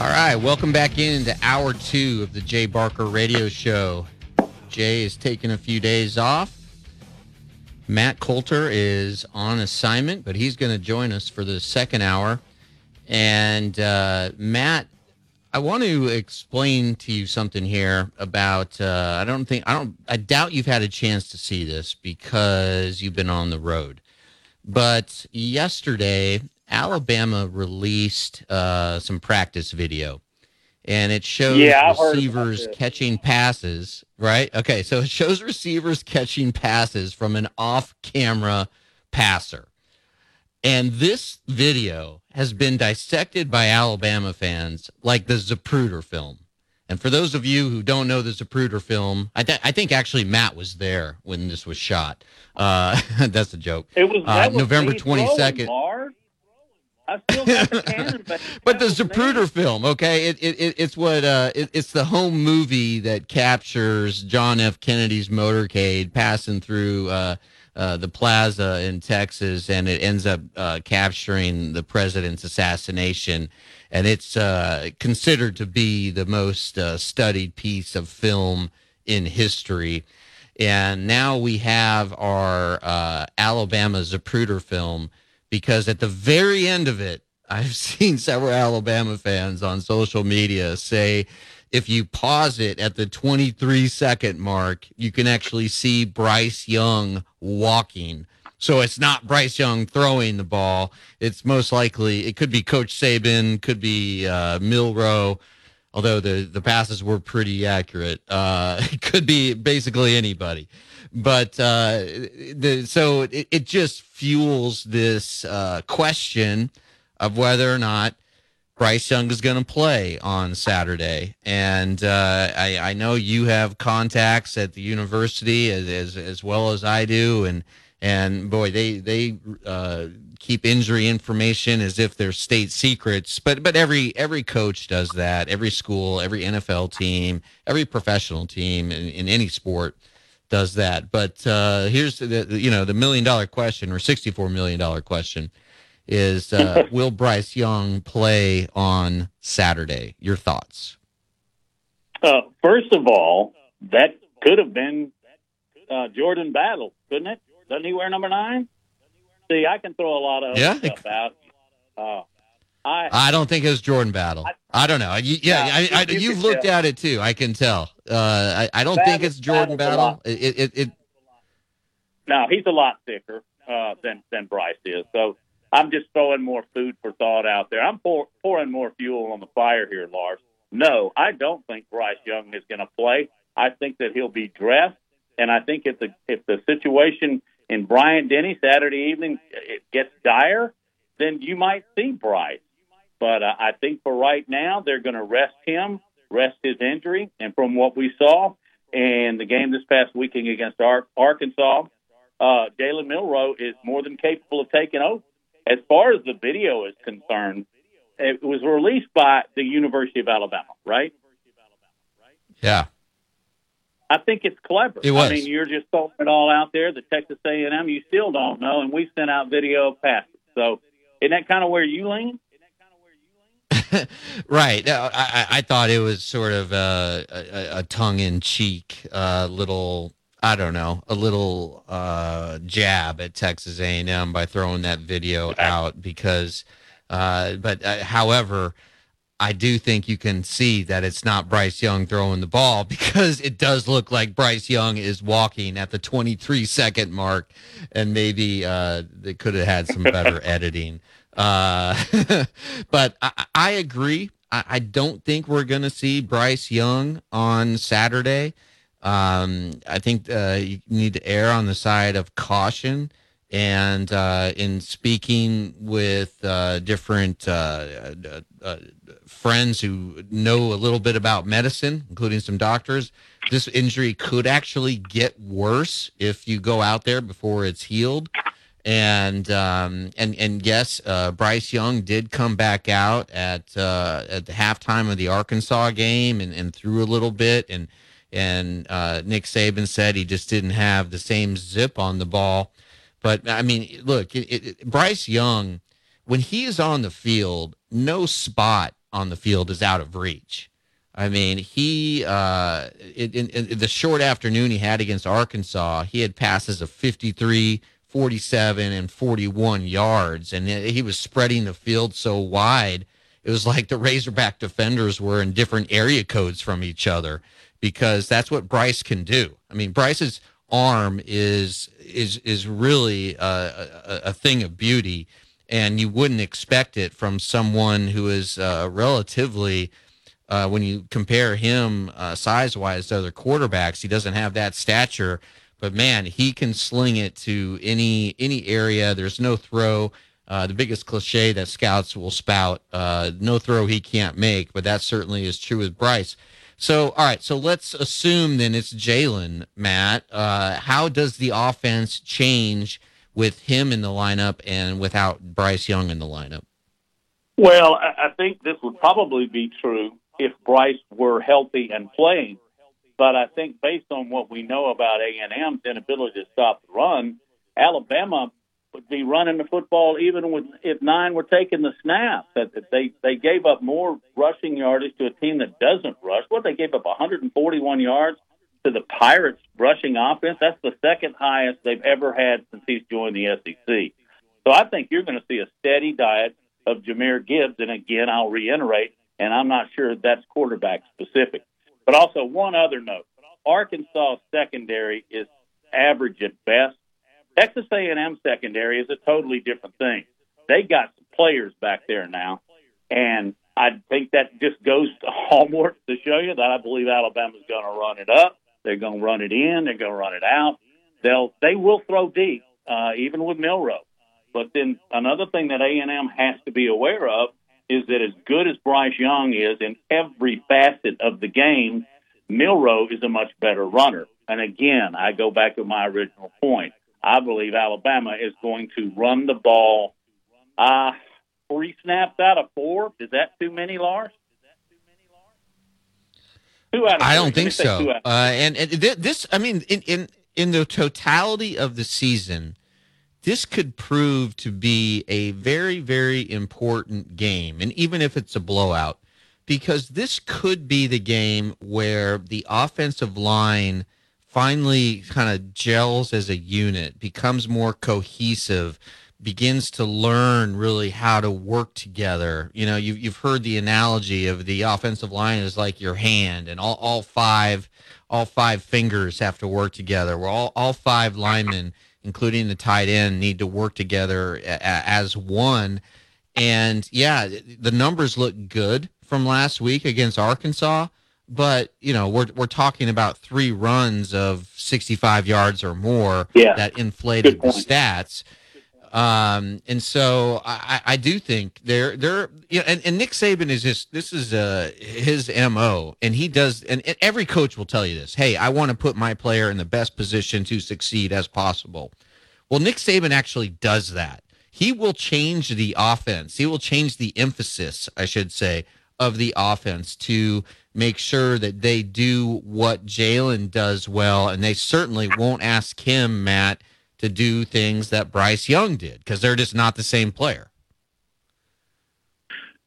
All right, welcome back into hour two of the Jay Barker Radio Show. Jay is taking a few days off. Matt Coulter is on assignment, but he's going to join us for the second hour. And uh, Matt, I want to explain to you something here about. Uh, I don't think I don't. I doubt you've had a chance to see this because you've been on the road. But yesterday, Alabama released uh, some practice video, and it shows Yeah, I've heard about receivers catching passes. Right? Okay, so it shows receivers catching passes from an off-camera passer, and this video has been dissected by Alabama fans like the Zapruder film. And for those of you who don't know the Zapruder film, I, th- I think actually Matt was there when this was shot. Uh, that's a joke. It was, uh, was November twenty second. Throwing, Lars. I still got the cannon back. But the Zapruder film, okay, it, it, it it's what uh, it, it's the home movie that captures John F. Kennedy's motorcade passing through uh, uh, the plaza in Texas, and it ends up uh, capturing the president's assassination, and it's uh, considered to be the most uh, studied piece of film in history. And now we have our uh, Alabama Zapruder film because at the very end of it, I've seen several Alabama fans on social media say if you pause it at the 23 second mark, you can actually see Bryce Young walking. So it's not Bryce Young throwing the ball. It's most likely, it could be Coach Saban, could be uh, Milroe, although the, the passes were pretty accurate. Uh, it could be basically anybody. But uh, the, so it, it just fuels this uh, question of whether or not Bryce Young is going to play on Saturday. And uh, I, I know you have contacts at the university as, as, as well as I do. And, and boy, they, they uh, keep injury information as if they're state secrets. But, but every, every coach does that. Every school, every NFL team, every professional team in, in any sport does that. But uh, here's the, you know, the million dollar question or $64 million question is uh, will Bryce Young play on Saturday? Your thoughts? Uh, first of all, that could have been uh, Jordan Battle, couldn't it? Doesn't he wear number nine? See, I can throw a lot of Yeah. stuff out. Uh, I I don't think it was Jordan Battle. I don't know. You, yeah, Yeah, I, I, you- you've looked tell. at it too. I can tell. Uh, I, I don't think it's Jordan Battle's Battle. It, it, it, no, he's a lot thicker uh, than than Bryce is. So I'm just throwing more food for thought out there. I'm pour, pouring more fuel on the fire here, Lars. No, I don't think Bryce Young is going to play. I think that he'll be dressed, and I think if the if the situation in Bryant Denny Saturday evening it gets dire, then you might see Bryce. But uh, I think for right now, they're going to rest him, rest his injury, and from what we saw in the game this past weekend against Ar- Arkansas, uh, Jalen Milroe is more than capable of taking over. As far as the video is concerned, it was released by the University of Alabama, right? Yeah. I think it's clever. It was. I mean, you're just throwing it all out there. The Texas A&M, you still don't know, and we sent out video of passes. So, isn't that kind of where you lean? Right. Uh, I, I thought it was sort of a, a, a tongue-in-cheek uh, little, I don't know, a little uh, jab at Texas A&M by throwing that video out because, uh, but uh, however, I do think you can see that it's not Bryce Young throwing the ball because it does look like Bryce Young is walking at the 23 second mark, and maybe uh, they could have had some better editing. Uh, but I, I agree. I, I don't think we're going to see Bryce Young on Saturday. Um, I think uh, you need to err on the side of caution. And uh, in speaking with uh, different uh, uh, friends who know a little bit about medicine, including some doctors, this injury could actually get worse if you go out there before it's healed. And um, and and yes, uh, Bryce Young did come back out at uh, at the halftime of the Arkansas game and, and threw a little bit. And and uh, Nick Saban said he just didn't have the same zip on the ball. But I mean, look, it, it, Bryce Young, when he is on the field, no spot on the field is out of reach. I mean, he uh, in, in, the short afternoon he had against Arkansas, he had passes of 53, 47, and 41 yards, and he was spreading the field so wide. It was like the Razorback defenders were in different area codes from each other because that's what Bryce can do. I mean, Bryce's arm is is is really a, a, a thing of beauty, and you wouldn't expect it from someone who is uh, relatively. Uh, when you compare him uh, size wise to other quarterbacks, he doesn't have that stature, but man, he can sling it to any any area. There's no throw. Uh, the biggest cliche that scouts will spout: uh, no throw he can't make, but that certainly is true with Bryce. So, all right. So let's assume then it's Jalen, Matt. Uh, how does the offense change with him in the lineup and without Bryce Young in the lineup? Well, I I think this would probably be true if Bryce were healthy and playing. But I think based on what we know about A and M's inability to stop the run, Alabama would be running the football even with if nine were taking the snaps. That they they gave up more rushing yardage to a team that doesn't rush. What they gave up 141 yards to the Pirates rushing offense. That's the second highest they've ever had since he's joined the SEC. So I think you're going to see a steady diet of Jahmyr Gibbs. And again, I'll reiterate, and I'm not sure that's quarterback specific. But also one other note: Arkansas secondary is average at best. Texas A&M secondary is a totally different thing. They got some players back there now, and I think that just goes to hallmarks to show you that I believe Alabama's going to run it up. They're going to run it in. They're going to run it out. They'll they will throw deep, uh, even with Milroe. But then another thing that A&M has to be aware of is that as good as Bryce Young is in every facet of the game, Milroe is a much better runner. And again, I go back to my original point. I believe Alabama is going to run the ball uh, three snaps out of four. Is that too many, Lars? Two out of I don't think so. Uh, and and thi- this, I mean, in, in in the totality of the season, this could prove to be a very very important game, and even if it's a blowout, because this could be the game where the offensive line finally kind of gels as a unit, becomes more cohesive, begins to learn really how to work together. You know, you've, you've heard the analogy of the offensive line is like your hand, and all, all five all five fingers have to work together. Where all, all five linemen, including the tight end, need to work together as one. And yeah, the numbers look good from last week against Arkansas, but you know we're we're talking about three runs of 65 yards or more Yeah. that inflated the stats. Um, and so I, I do think they're they're you know, and, and Nick Saban is just this is uh his mo, and he does, and, and every coach will tell you this. Hey, I want to put my player in the best position to succeed as possible. Well, Nick Saban actually does that. He will change the offense. He will change the emphasis, I should say, of the offense to make sure that they do what Jalen does well, and they certainly won't ask him, Matt to do things that Bryce Young did because they're just not the same player.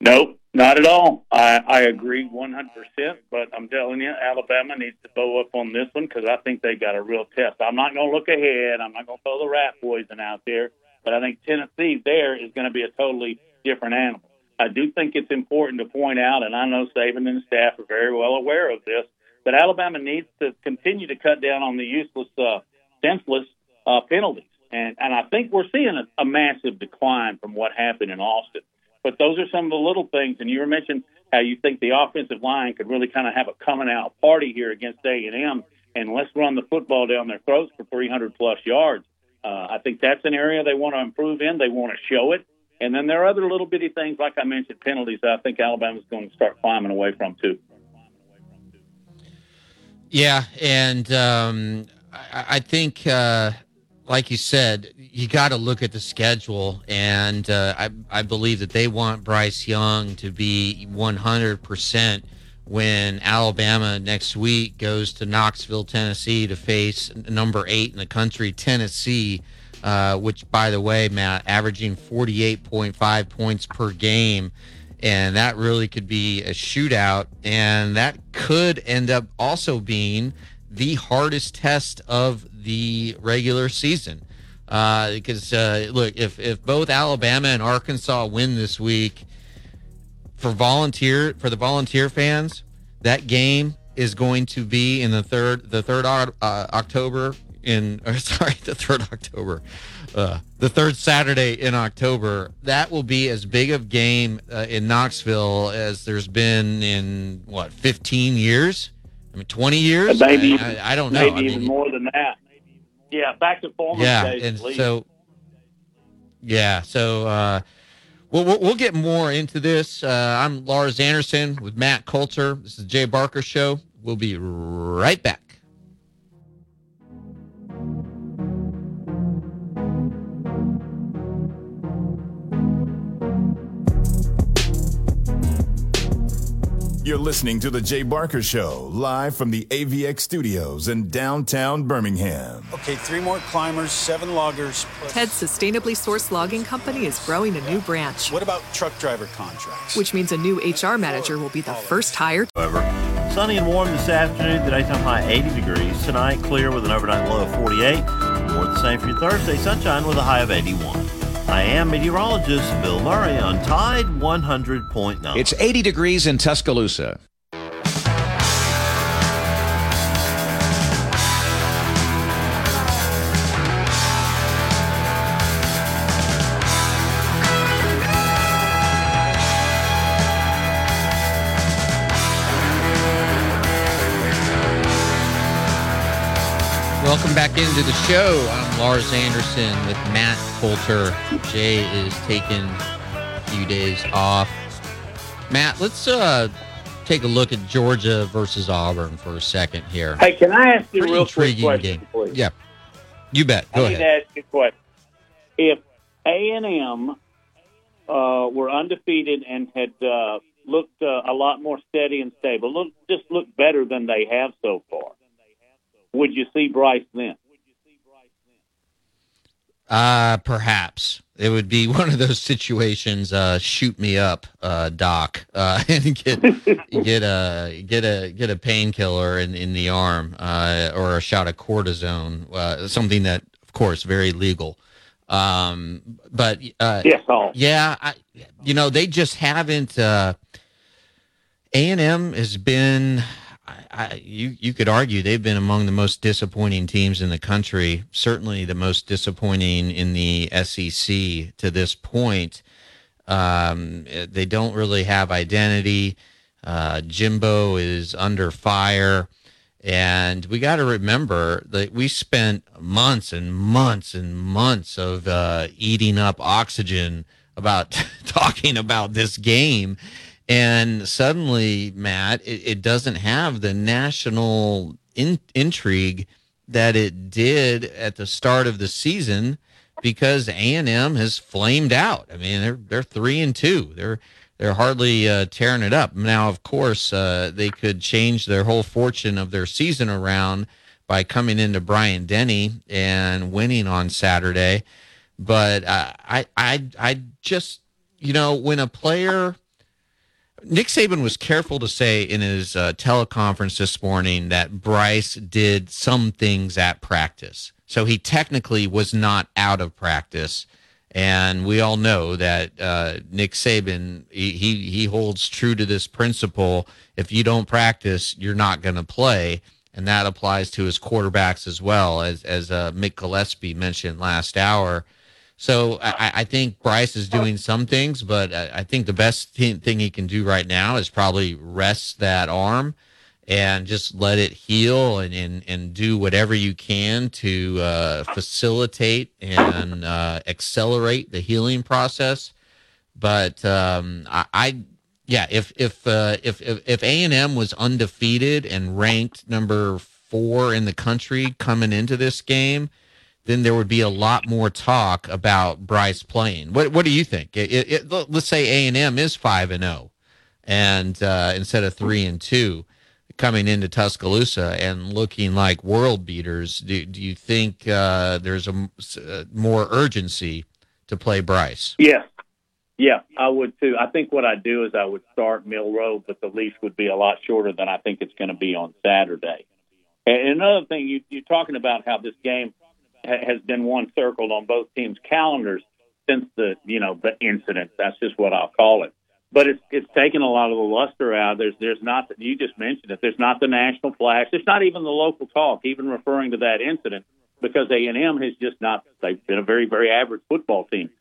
Nope, not at all. I, I agree 100%, but I'm telling you, Alabama needs to bow up on this one because I think they got a real test. I'm not going to look ahead. I'm not going to throw the rat poison out there, but I think Tennessee there is going to be a totally different animal. I do think it's important to point out, and I know Saban and staff are very well aware of this, that Alabama needs to continue to cut down on the useless, uh, senseless uh, penalties. And, and I think we're seeing a, a massive decline from what happened in Austin. But those are some of the little things. And you were mentioned how you think the offensive line could really kind of have a coming out party here against A and let's run the football down their throats for 300 plus yards. Uh, I think that's an area they want to improve in. They want to show it. And then there are other little bitty things, like I mentioned, penalties. I think Alabama's going to start climbing away from too. Yeah, and um, I, I, think uh, like you said, you got to look at the schedule, and uh, I, I believe that they want Bryce Young to be 100% when Alabama next week goes to Knoxville, Tennessee to face number eight in the country, Tennessee, uh, which, by the way, Matt, averaging 48.5 points per game. And that really could be a shootout. And that could end up also being the hardest test of the regular season. Uh, because uh, look, if if both Alabama and Arkansas win this week, for volunteer for the volunteer fans, that game is going to be in the third the third uh, October in or sorry the third October, uh, the third Saturday in October. That will be as big of game uh, in Knoxville as there's been in what 15 years. I mean, 20 years. Maybe I, I, I don't know. Maybe I mean, even more than that. Yeah, back to former yeah, days. and so yeah, so uh, we'll, we'll we'll get more into this. Uh, I'm Lars Anderson with Matt Coulter. This is the Jay Barker Show. We'll be right back. You're listening to The Jay Barker Show, live from the AVX studios in downtown Birmingham. Okay, three more climbers, seven loggers. Ted's sustainably sourced logging company is growing a new branch. What about truck driver contracts? Which means a new HR manager will be the first hire. However, sunny and warm this afternoon, the daytime high 80 degrees. Tonight, clear with an overnight low of 48. More the same for your Thursday, sunshine with a high of 81. I am meteorologist Bill Murray on Tide 100.9. It's 80 degrees in Tuscaloosa. Welcome back into the show. I'm Lars Anderson with Matt Coulter. Jay is taking a few days off. Matt, let's uh, take a look at Georgia versus Auburn for a second here. Hey, can I ask you a Pretty real quick question, game. please? Yeah, you bet. Go I need to ask you a question. If A and M uh, were undefeated and had uh, looked uh, a lot more steady and stable, look just looked better than they have so far, would you see Bryce then? Uh, perhaps it would be one of those situations. Uh, shoot me up, uh, doc, uh, and get get a get a get a painkiller in, in the arm, uh, or a shot of cortisone, uh, something that, of course, very legal. Um, but uh, Yes, all. yeah, I, you know, they just haven't. Uh, A and M has been. I, you you could argue they've been among the most disappointing teams in the country. Certainly the most disappointing in the SEC to this point. Um, they don't really have identity. Uh, Jimbo is under fire, And we got to remember that we spent months and months and months of uh, eating up oxygen about talking about this game. And suddenly, Matt, it, it doesn't have the national in, intrigue that it did at the start of the season because A&M has flamed out. I mean, they're they're 3 and 2. They're they're hardly uh, tearing it up. Now, of course, uh, they could change their whole fortune of their season around by coming into Bryant-Denny and winning on Saturday. But uh, I, I, I just, you know, when a player, Nick Saban was careful to say in his uh, teleconference this morning that Bryce did some things at practice. So he technically was not out of practice. And we all know that uh, Nick Saban he, he he holds true to this principle. If you don't practice, you're not going to play, and that applies to his quarterbacks as well, as as uh, Mick Gillespie mentioned last hour. So I, I think Bryce is doing some things, but I, I think the best thing he can do right now is probably rest that arm and just let it heal and, and, and do whatever you can to uh, facilitate and uh, accelerate the healing process. But um, I, I, yeah, if if uh, if if A and M was undefeated and ranked number four in the country coming into this game, then there would be a lot more talk about Bryce playing. What what do you think? It, it, let's say A and M is five and zero, and uh, instead of three and two coming into Tuscaloosa and looking like world beaters, do, do you think uh, there's a, a, uh, more urgency to play Bryce? Yeah. Yeah, I would too. I think what I'd do is I would start Milroe, but the leash would be a lot shorter than I think it's going to be on Saturday. And another thing, you, you're talking about how this game has been one circled on both teams' calendars since the you know the incident. That's just what I'll call it but it's it's taken a lot of the luster out. There's there's not you just mentioned it. There's not the national flash. There's not even the local talk, even referring to that incident, because A and M has just not. They've been a very very average football team.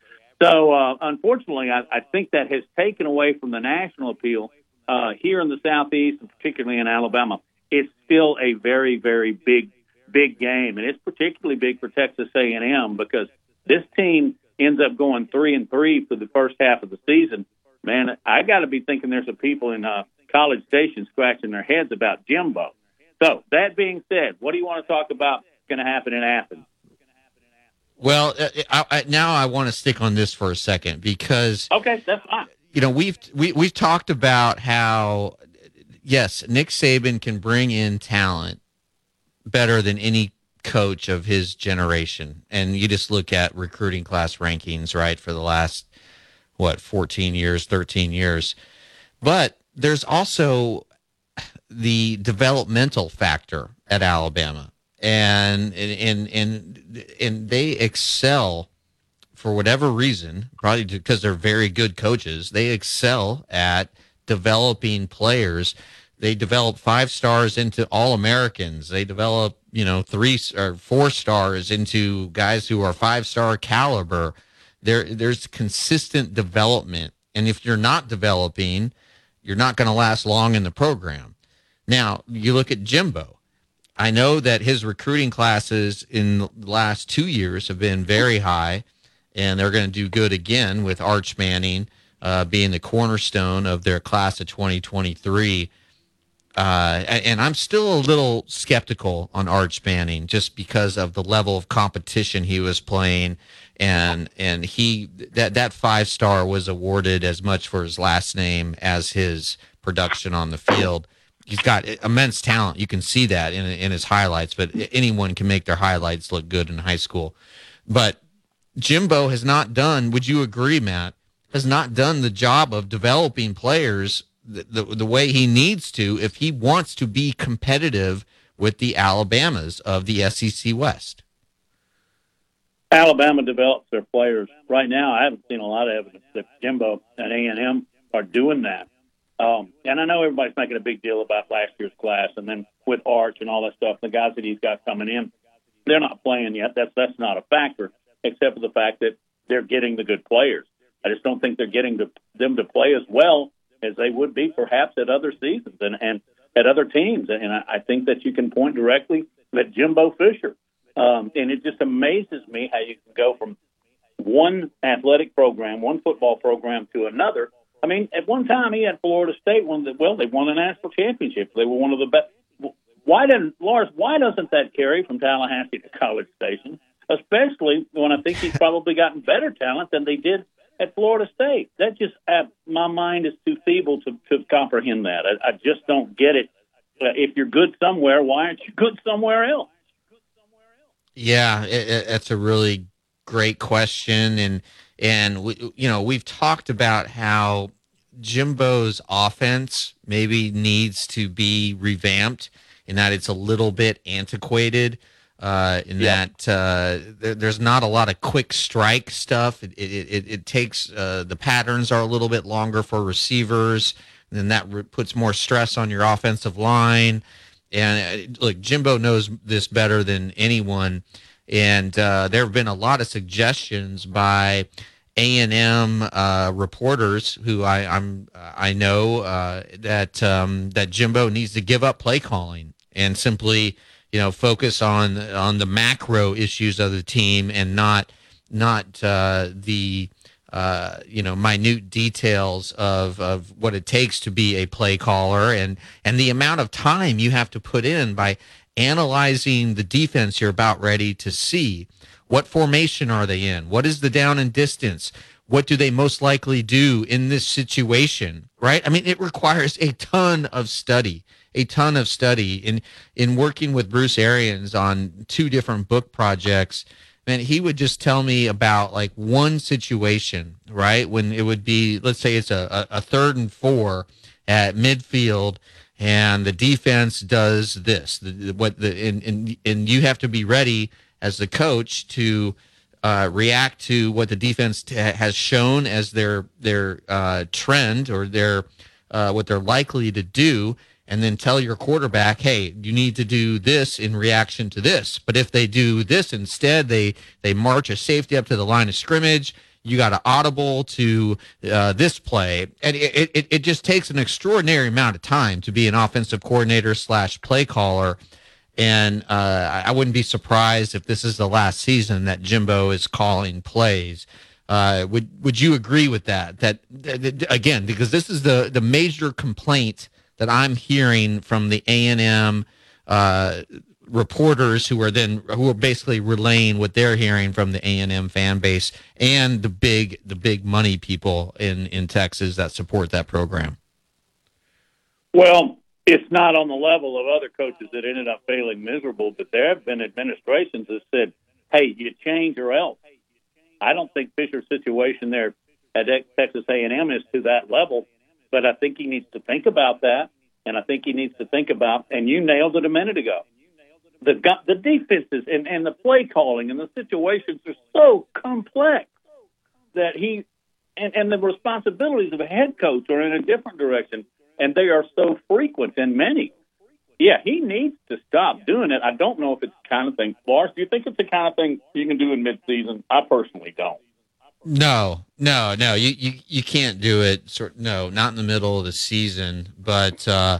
So uh, unfortunately, I, I think that has taken away from the national appeal uh, here in the southeast, and particularly in Alabama. It's still a very very big big game, and it's particularly big for Texas A and M because this team ends up going three and three for the first half of the season man, I got to be thinking there's some people in uh, College Station scratching their heads about Jimbo. So that being said, what do you want to talk about going to happen in Athens? Well, uh, I, I, now I want to stick on this for a second because okay, that's fine. You know, we've we, we've talked about how yes, Nick Saban can bring in talent better than any coach of his generation, and you just look at recruiting class rankings, right, for the last what 14 years 13 years. But there's also the developmental factor at alabama. And and and and they excel for whatever reason probably because they're very good coaches they excel at developing players they develop five stars into all americans. They develop you know three or four stars into guys who are five star caliber. There there's consistent development. And if you're not developing you're not going to last long in the program. Now you look at jimbo. I know that his recruiting classes in the last two years have been very high and they're going to do good again with arch manning uh, being the cornerstone of their class of 2023 uh, and I'm still a little skeptical on Arch Manning just because of the level of competition he was playing and and he that that five star was awarded as much for his last name as his production on the field. He's got immense talent. You can see that in in his highlights, but anyone can make their highlights look good in high school. But Jimbo has not done. Would you agree, Matt? Has not done the job of developing players the, the, the way he needs to if he wants to be competitive with the Alabamas of the SEC West. Alabama develops their players. Right now, I haven't seen a lot of evidence that Jimbo and A and M are doing that. Um, and I know everybody's making a big deal about last year's class, and then with Arch and all that stuff, the guys that he's got coming in, they're not playing yet. That's that's not a factor, except for the fact that they're getting the good players. I just don't think they're getting to, them to play as well as they would be perhaps at other seasons. And and at other teams, and I, I think that you can point directly at Jimbo Fisher. Um, and it just amazes me how you can go from one athletic program, one football program to another. I mean, at one time he had Florida State one that well, they won a national championship. They were one of the best. Why didn't Lars? Why doesn't that carry from Tallahassee to College Station? Especially when I think he's probably gotten better talent than they did at Florida State. That just uh, my mind is too feeble to, to comprehend that. I, I just don't get it. Uh, if you're good somewhere, why aren't you good somewhere else? Yeah, it, it, it's a really great question, and and we, you know we've talked about how Jimbo's offense maybe needs to be revamped, in that it's a little bit antiquated. Uh, in yeah. that uh, there, there's not a lot of quick strike stuff. It, it, it, it takes uh, the patterns are a little bit longer for receivers, and then that re- puts more stress on your offensive line. And uh, look, Jimbo knows this better than anyone. And uh, there have been a lot of suggestions by A and M uh, reporters who I, I'm I know that um, that Jimbo needs to give up play calling and simply you know focus on on the macro issues of the team and not not uh, the uh, you know minute details of of what it takes to be a play caller and and the amount of time you have to put in by analyzing the defense you're about ready to see. What formation are they in? What is the down and distance? What do they most likely do in this situation right? I mean it requires a ton of study a ton of study in in working with Bruce Arians on two different book projects. Man, he would just tell me about like one situation, right? When it would be, let's say it's a, a, third and four at midfield, and the defense does this. The, what the and, and and you have to be ready as the coach to uh, react to what the defense t- has shown as their their uh, trend or their uh, what they're likely to do and then tell your quarterback, hey, you need to do this in reaction to this. But if they do this instead, they they march a safety up to the line of scrimmage. You got to audible to uh, this play, and it, it it just takes an extraordinary amount of time to be an offensive coordinator slash play caller. And uh, I wouldn't be surprised if this is the last season that Jimbo is calling plays. Uh, would would you agree with that? That, that again, because this is the the major complaint that I'm hearing from the A and M uh, reporters who are then who are basically relaying what they're hearing from the A and M fan base and the big the big money people in in Texas that support that program. Well, it's not on the level of other coaches that ended up failing miserable, but there have been administrations that said, "Hey, you change or else." I don't think Fisher's situation there at Texas A&M is to that level, but I think he needs to think about that, and I think he needs to think about. And you nailed it a minute ago. The the defenses and and the play calling and the situations are so complex that he and and the responsibilities of a head coach are in a different direction, and they are so frequent and many. Yeah, he needs to stop doing it. I don't know if it's the kind of thing. Lars, do you think it's the kind of thing you can do in midseason? I personally don't. No, no, no. You you, you can't do it. Sort no, not in the middle of the season. But uh,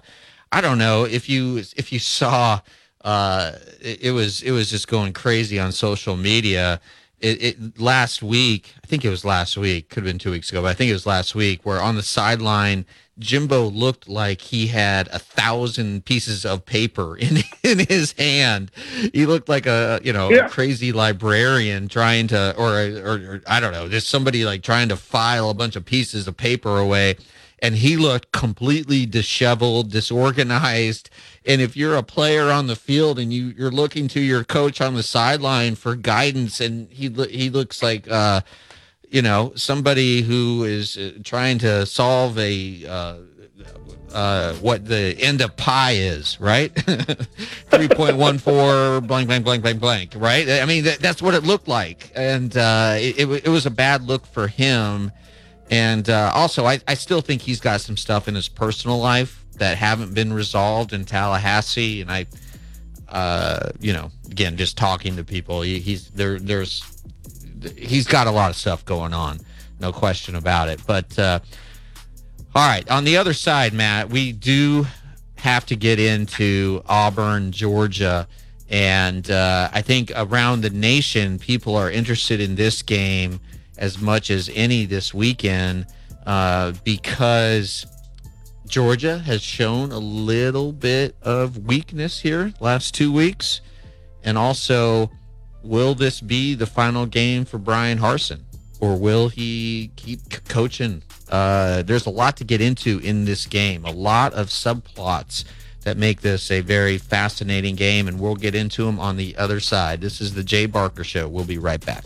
I don't know if you if you saw. Uh, it, it was it was just going crazy on social media. It, it, last week, I think it was last week, could have been two weeks ago, but I think it was last week, where on the sideline Jimbo looked like he had a thousand pieces of paper in in his hand. He looked like a you know yeah. a crazy librarian trying to, or, or, or I don't know, just somebody like trying to file a bunch of pieces of paper away. And he looked completely disheveled, disorganized. And if you're a player on the field and you you're looking to your coach on the sideline for guidance, and he he looks like. uh you know, somebody who is uh, trying to solve a uh, uh, what the end of pi is, right? 3.14 blank, blank, blank, blank, blank, right? I mean, that, that's what it looked like. And uh, it, it, it, was a bad look for him. And uh, also, I, I still think he's got some stuff in his personal life that haven't been resolved in Tallahassee. And I, uh, you know, again, just talking to people, he, he's there, there's he's got a lot of stuff going on, no question about it. But uh, all right, on the other side, Matt, we do have to get into Auburn, Georgia. And uh, I think around the nation, people are interested in this game as much as any this weekend uh, because Georgia has shown a little bit of weakness here last two weeks. And also, will this be the final game for Bryan Harsin? Or will he keep c- coaching? Uh, there's a lot to get into in this game, a lot of subplots that make this a very fascinating game, and we'll get into them on the other side. This is the Jay Barker Show. We'll be right back.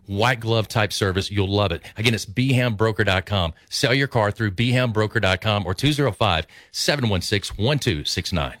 White glove type service. You'll love it. Again, it's bhambroker.com. Sell your car through bhambroker.com or 205 716 1269.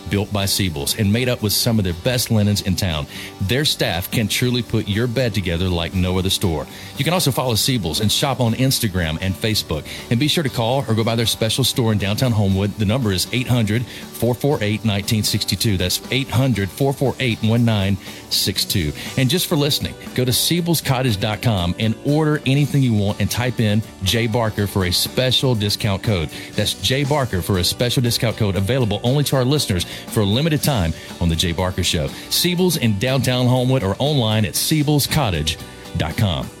built by Siebel's and made up with some of their best linens in town. Their staff can truly put your bed together like no other store. You can also follow Siebel's and shop on Instagram and Facebook. And be sure to call or go by their special store in downtown Homewood. The number is 800 448 1962. That's 800 448 1962. And just for listening, go to Siebel'sCottage.com and order anything you want and type in J Barker for a special discount code. That's J Barker for a special discount code available only to our listeners for a limited time on The Jay Barker Show. Siebel's in downtown Homewood or online at Siebel'sCottage.com.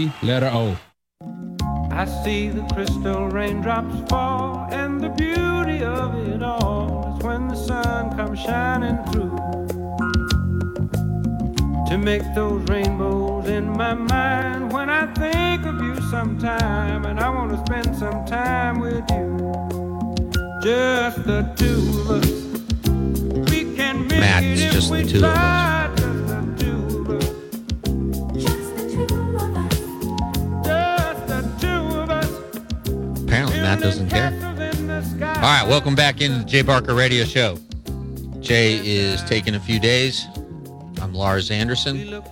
C letter O. I see the crystal raindrops fall, and the beauty of it all is when the sun comes shining through. to make those rainbows in my mind when I think of you sometime and I want to spend some time with you. Just the two of us. We can make Matt, it if just we the two of us. Doesn't care. All right, welcome back into the Jay Barker Radio Show. Jay is taking a few days. I'm Lars Anderson.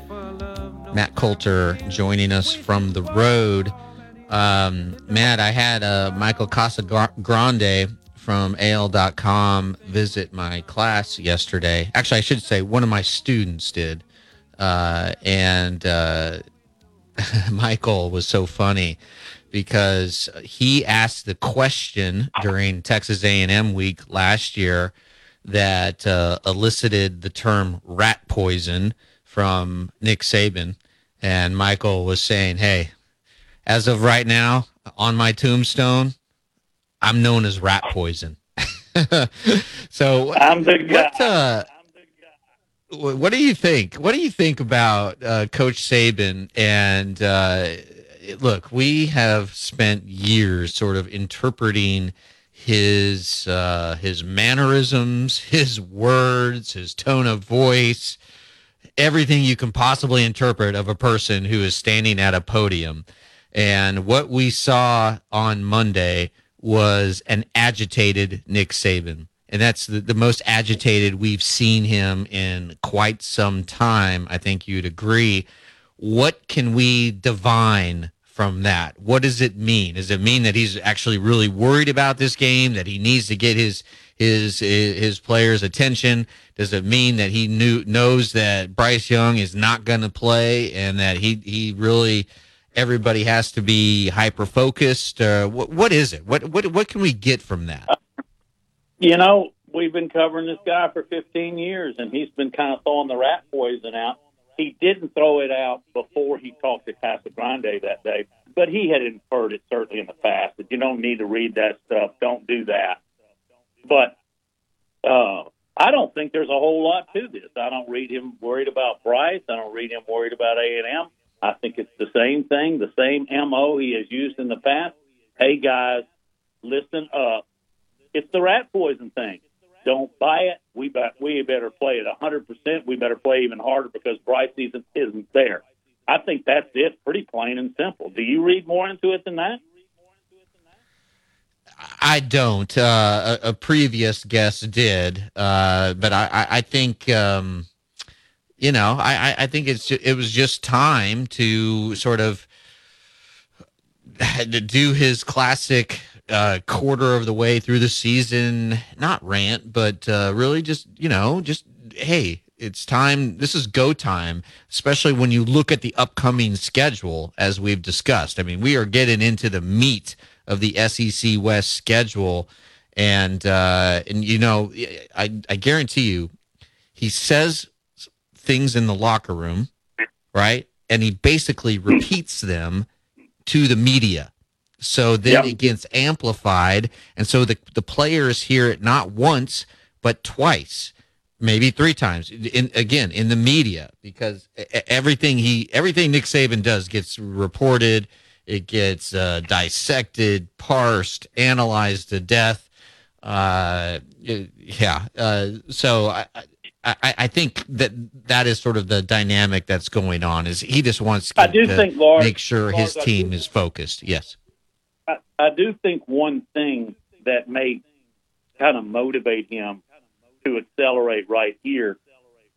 Matt Coulter joining us from the road. Um, Matt, I had uh, Michael Casagrande from AL.com visit my class yesterday. Actually, I should say one of my students did. Uh, and uh, Michael was so funny because he asked the question during Texas A&M week last year that uh, elicited the term rat poison from Nick Saban. And Michael was saying, hey, as of right now, on my tombstone, I'm known as rat poison. so I'm the guy. What, uh, what do you think? What do you think about uh, Coach Saban? And uh, look, we have spent years sort of interpreting his uh, his mannerisms, his words, his tone of voice, everything you can possibly interpret of a person who is standing at a podium. And what we saw on Monday was an agitated Nick Saban. And that's the, the most agitated we've seen him in quite some time. I think you'd agree. What can we divine from that? What does it mean? Does it mean that he's actually really worried about this game, that he needs to get his his his players' attention? Does it mean that he knew knows that Bryce Young is not going to play and that he he really everybody has to be hyper focused? Uh, what what is it? What what what can we get from that? You know, we've been covering this guy for 15 years, and he's been kind of throwing the rat poison out. He didn't throw it out before he talked to Casagrande that day, but he had inferred it certainly in the past that you don't need to read that stuff. Don't do that. But uh, I don't think there's a whole lot to this. I don't read him worried about Bryce. I don't read him worried about A and M. I think it's the same thing, the same mo he has used in the past. Hey guys, listen up. It's the rat poison thing. Don't buy it. We we better play it hundred percent. We better play even harder because Bryce isn't isn't there. I think that's it. Pretty plain and simple. Do you read more into it than that? I don't. Uh, a, a previous guest did, uh, but I, I, think um, you know, I, I think it's it was just time to sort of do his classic uh, quarter of the way through the season, not rant, but uh, really just you know, just hey, it's time. This is go time, especially when you look at the upcoming schedule, as we've discussed. I mean, we are getting into the meat of the SEC West schedule, and uh, and you know, I I guarantee you, he says things in the locker room, right, and he basically repeats them to the media. So then Yep. it gets amplified, and so the the players hear it not once but twice, maybe three times. In again in the media because everything he everything Nick Saban does gets reported, it gets uh, dissected, parsed, analyzed to death. Uh, yeah. Uh, so I. I I, think that that is sort of the dynamic that's going on. Is he just wants to, I do to think, Lars- make sure his Lars, team is focused. Yes. I, do think one thing that may kind of motivate him to accelerate right here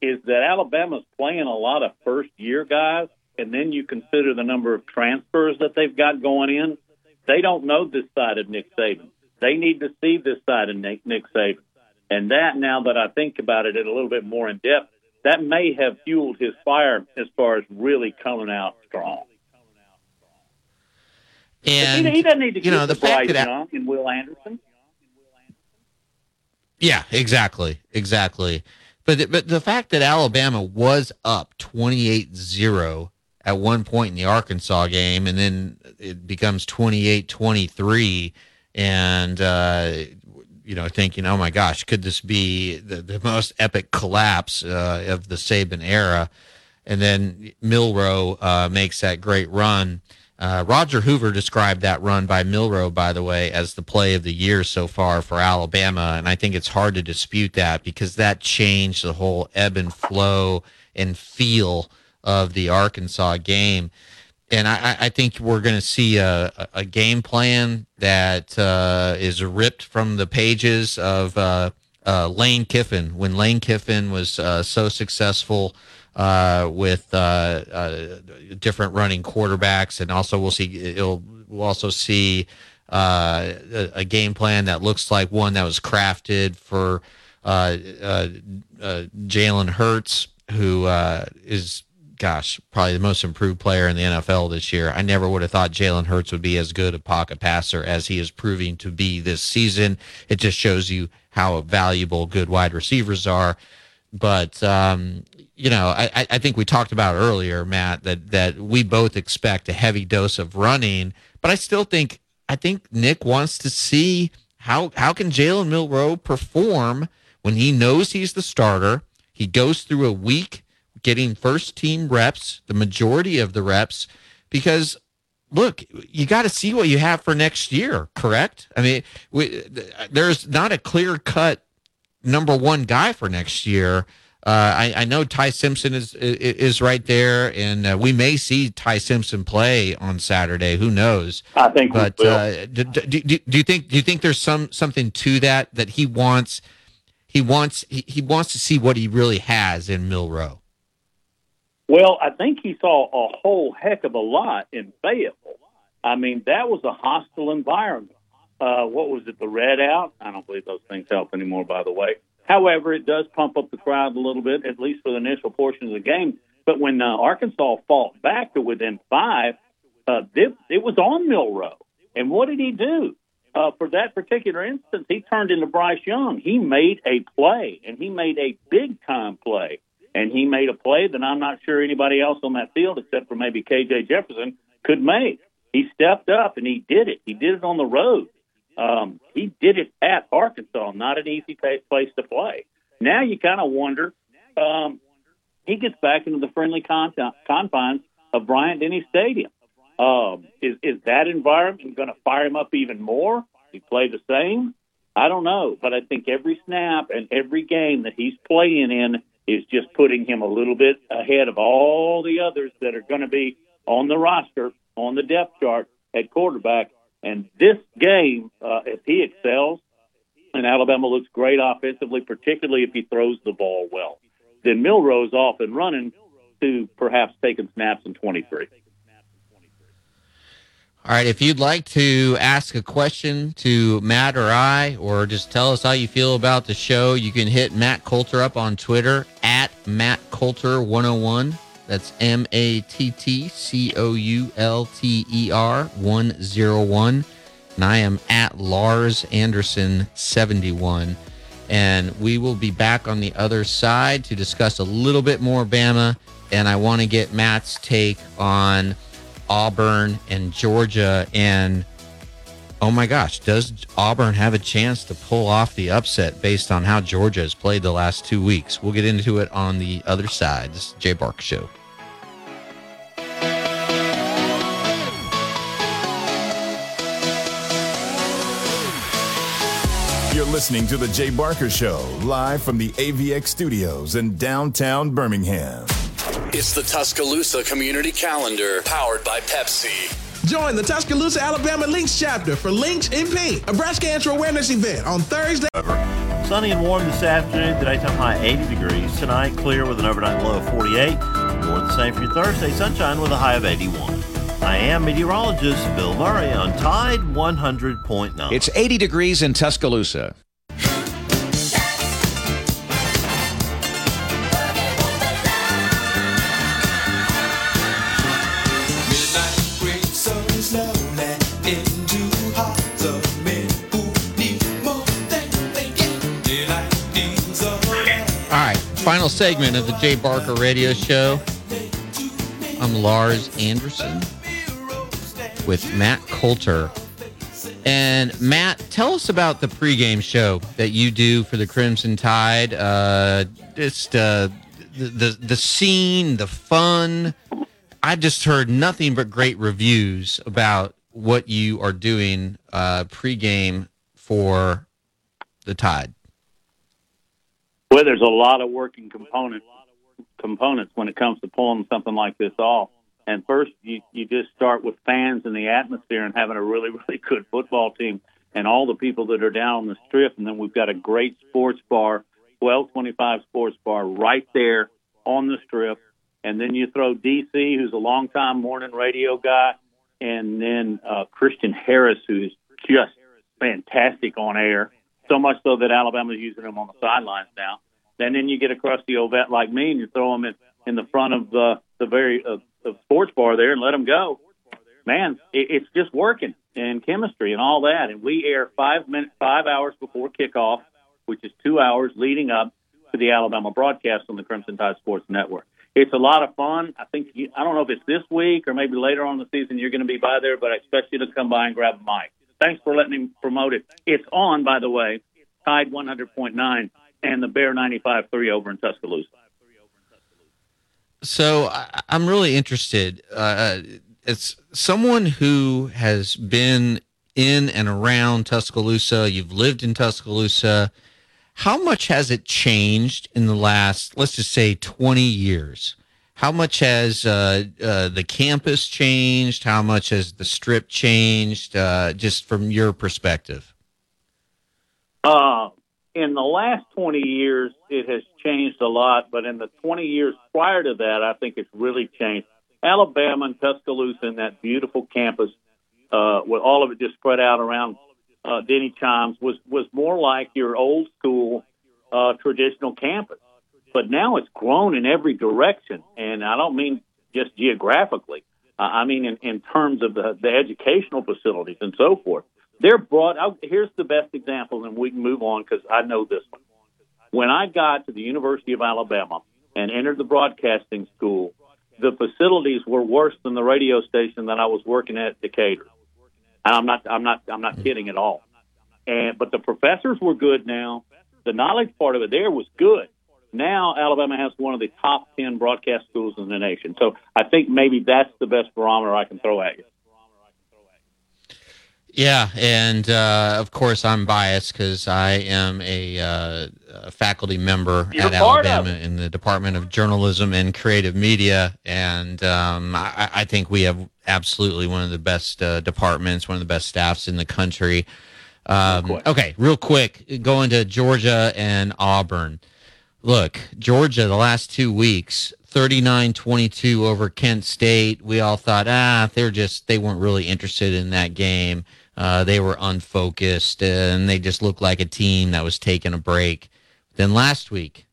is that Alabama's playing a lot of first year guys, and then you consider the number of transfers that they've got going in. They don't know this side of Nick Saban. They need to see this side of Nick, Nick Saban. And that, now that I think about it in a little bit more in depth, that may have fueled his fire as far as really coming out strong. And he, he doesn't need to you know, get the fact that- Young and Will Anderson. Yeah, exactly, exactly. But but the fact that Alabama was up 28-0 at one point in the Arkansas game, and then it becomes 28-23, and uh, you know, thinking, oh my gosh, could this be the, the most epic collapse uh, of the Saban era? and then Milroe uh, makes that great run. Uh, Roger Hoover described that run by Milroe, by the way, as the play of the year so far for Alabama, and I think it's hard to dispute that because that changed the whole ebb and flow and feel of the Arkansas game. And I, I think we're going to see a, a game plan that uh, is ripped from the pages of uh, uh, Lane Kiffin when Lane Kiffin was uh, so successful uh, with uh, uh, different running quarterbacks, and also we'll see it'll we'll also see uh, a, a game plan that looks like one that was crafted for uh, Jalen Hurts, who uh, is gosh probably the most improved player in the NFL this year. I never would have thought Jalen Hurts would be as good a pocket passer as he is proving to be this season. It just shows you how valuable good wide receivers are. But um, you know, I, I think we talked about earlier, Matt, that that we both expect a heavy dose of running, but I still think I think Nick wants to see how how can Jalen Milroe perform when he knows he's the starter. He goes through a week getting first team reps, the majority of the reps, because look, you got to see what you have for next year, correct? I mean, we, there's not a clear cut number one guy for next year. Uh, I, I, know Ty Simpson is is right there, and uh, we may see Ty Simpson play on Saturday. Who knows? I think. But uh, do, do, do, do, you think do you think there's some something to that that he wants? He wants he, he wants to see what he really has in Milroe. Well, I think he saw a whole heck of a lot in Fayetteville. I mean, that was a hostile environment. Uh, what was it, the red out? I don't believe those things help anymore, by the way. However, it does pump up the crowd a little bit, at least for the initial portion of the game. But when uh, Arkansas fought back to within five, uh, it, it was on Milroe. And what did he do? Uh, for that particular instance, he turned into Bryce Young. He made a play, and he made a big time play. And he made a play that I'm not sure anybody else on that field, except for maybe KJ Jefferson, could make. He stepped up and he did it. He did it on the road. Um, he did it at Arkansas, not an easy place to play. Now you kind of wonder. Um, he gets back into the friendly con- confines of Bryant-Denny Stadium. Um, is is that environment going to fire him up even more? He play the same? I don't know, but I think every snap and every game that he's playing in is just putting him a little bit ahead of all the others that are going to be on the roster on the depth chart at quarterback. And this game, uh, if he excels, and Alabama looks great offensively, particularly if he throws the ball well, then Milroe's off and running to perhaps taking snaps in 23. All right, if you'd like to ask a question to Matt or I, or just tell us how you feel about the show, you can hit Matt Coulter up on Twitter at Matt Coulter 101. That's M A T T C O U L T E R 101. And I am at Lars Anderson 71. And we will be back on the other side to discuss a little bit more Bama. And I want to get Matt's take on Auburn and Georgia. And oh my gosh, does Auburn have a chance to pull off the upset based on how Georgia has played the last two weeks? We'll get into it on the other side. This is Jay Barker Show. You're listening to The Jay Barker Show, live from the AVX studios in downtown Birmingham. It's the Tuscaloosa Community Calendar, powered by Pepsi. Join the Tuscaloosa, Alabama Links chapter for Links in Pink, a breast cancer awareness event on Thursday. Sunny and warm this afternoon. The daytime high 80 degrees. Tonight, clear with an overnight low of 48. More the same for your Thursday. Sunshine with a high of 81. I am meteorologist Bill Murray on Tide 100.9. It's 80 degrees in Tuscaloosa. Final segment of the Jay Barker Radio Show. I'm Lars Anderson with Matt Coulter. And Matt, tell us about the pregame show that you do for the Crimson Tide. Uh, just uh, the, the the scene, the fun. I just heard nothing but great reviews about what you are doing uh, pregame for the Tide. Well, there's a lot of working components components when it comes to pulling something like this off. And first, you you just start with fans and the atmosphere and having a really really good football team and all the people that are down on the strip. And then we've got a great sports bar, 1225 Sports Bar, right there on the strip. And then you throw DC, who's a longtime morning radio guy, and then uh, Christian Harris, who's just fantastic on air. So much so that Alabama's using him on the sidelines now. And then you get across the Ovette like me, and you throw him in, in the front of the the very uh, the sports bar there, and let him go. Man, it, it's just working and chemistry and all that. And we air five minutes, five hours before kickoff, which is two hours leading up to the Alabama broadcast on the Crimson Tide Sports Network. It's a lot of fun. I think you, I don't know if it's this week or maybe later on in the season you're going to be by there, but I expect you to come by and grab a mic. Thanks for letting me promote it. It's on, by the way, Tide 100.9 and the Bear 95.3 over in Tuscaloosa. So I, I'm really interested. Uh, as someone who has been in and around Tuscaloosa, you've lived in Tuscaloosa. How much has it changed in the last, let's just say, 20 years? How much has uh, uh, the campus changed? How much has the strip changed? Uh, just from your perspective. Uh, in the last 20 years, it has changed a lot, but in the 20 years prior to that, I think it's really changed. Alabama and Tuscaloosa and that beautiful campus, uh, with all of it just spread out around uh, Denny Chimes, was was more like your old school traditional campus. But now it's grown in every direction, and I don't mean just geographically. Uh, I mean in, in terms of the, the educational facilities and so forth. They're brought. I'll, here's the best example, and we can move on because I know this one. When I got to the University of Alabama and entered the broadcasting school, the facilities were worse than the radio station that I was working at Decatur. And I'm not, I'm not, I'm not kidding at all. And but the professors were good now. The knowledge part of it there was good. Now Alabama has one of the top ten broadcast schools in the nation. So I think maybe that's the best barometer I can throw at you. Yeah, and uh, of course I'm biased because I am a, uh, a faculty member You're at Alabama in the Department of Journalism and Creative Media, and um, I, I think we have absolutely one of the best uh, departments, one of the best staffs in the country. Um, okay, real quick, going to Georgia and Auburn. Look, Georgia, the last two weeks, 39 22 over Kent State. We all thought, ah, they're just, they weren't really interested in that game. Uh, they were unfocused and they just looked like a team that was taking a break. Then last week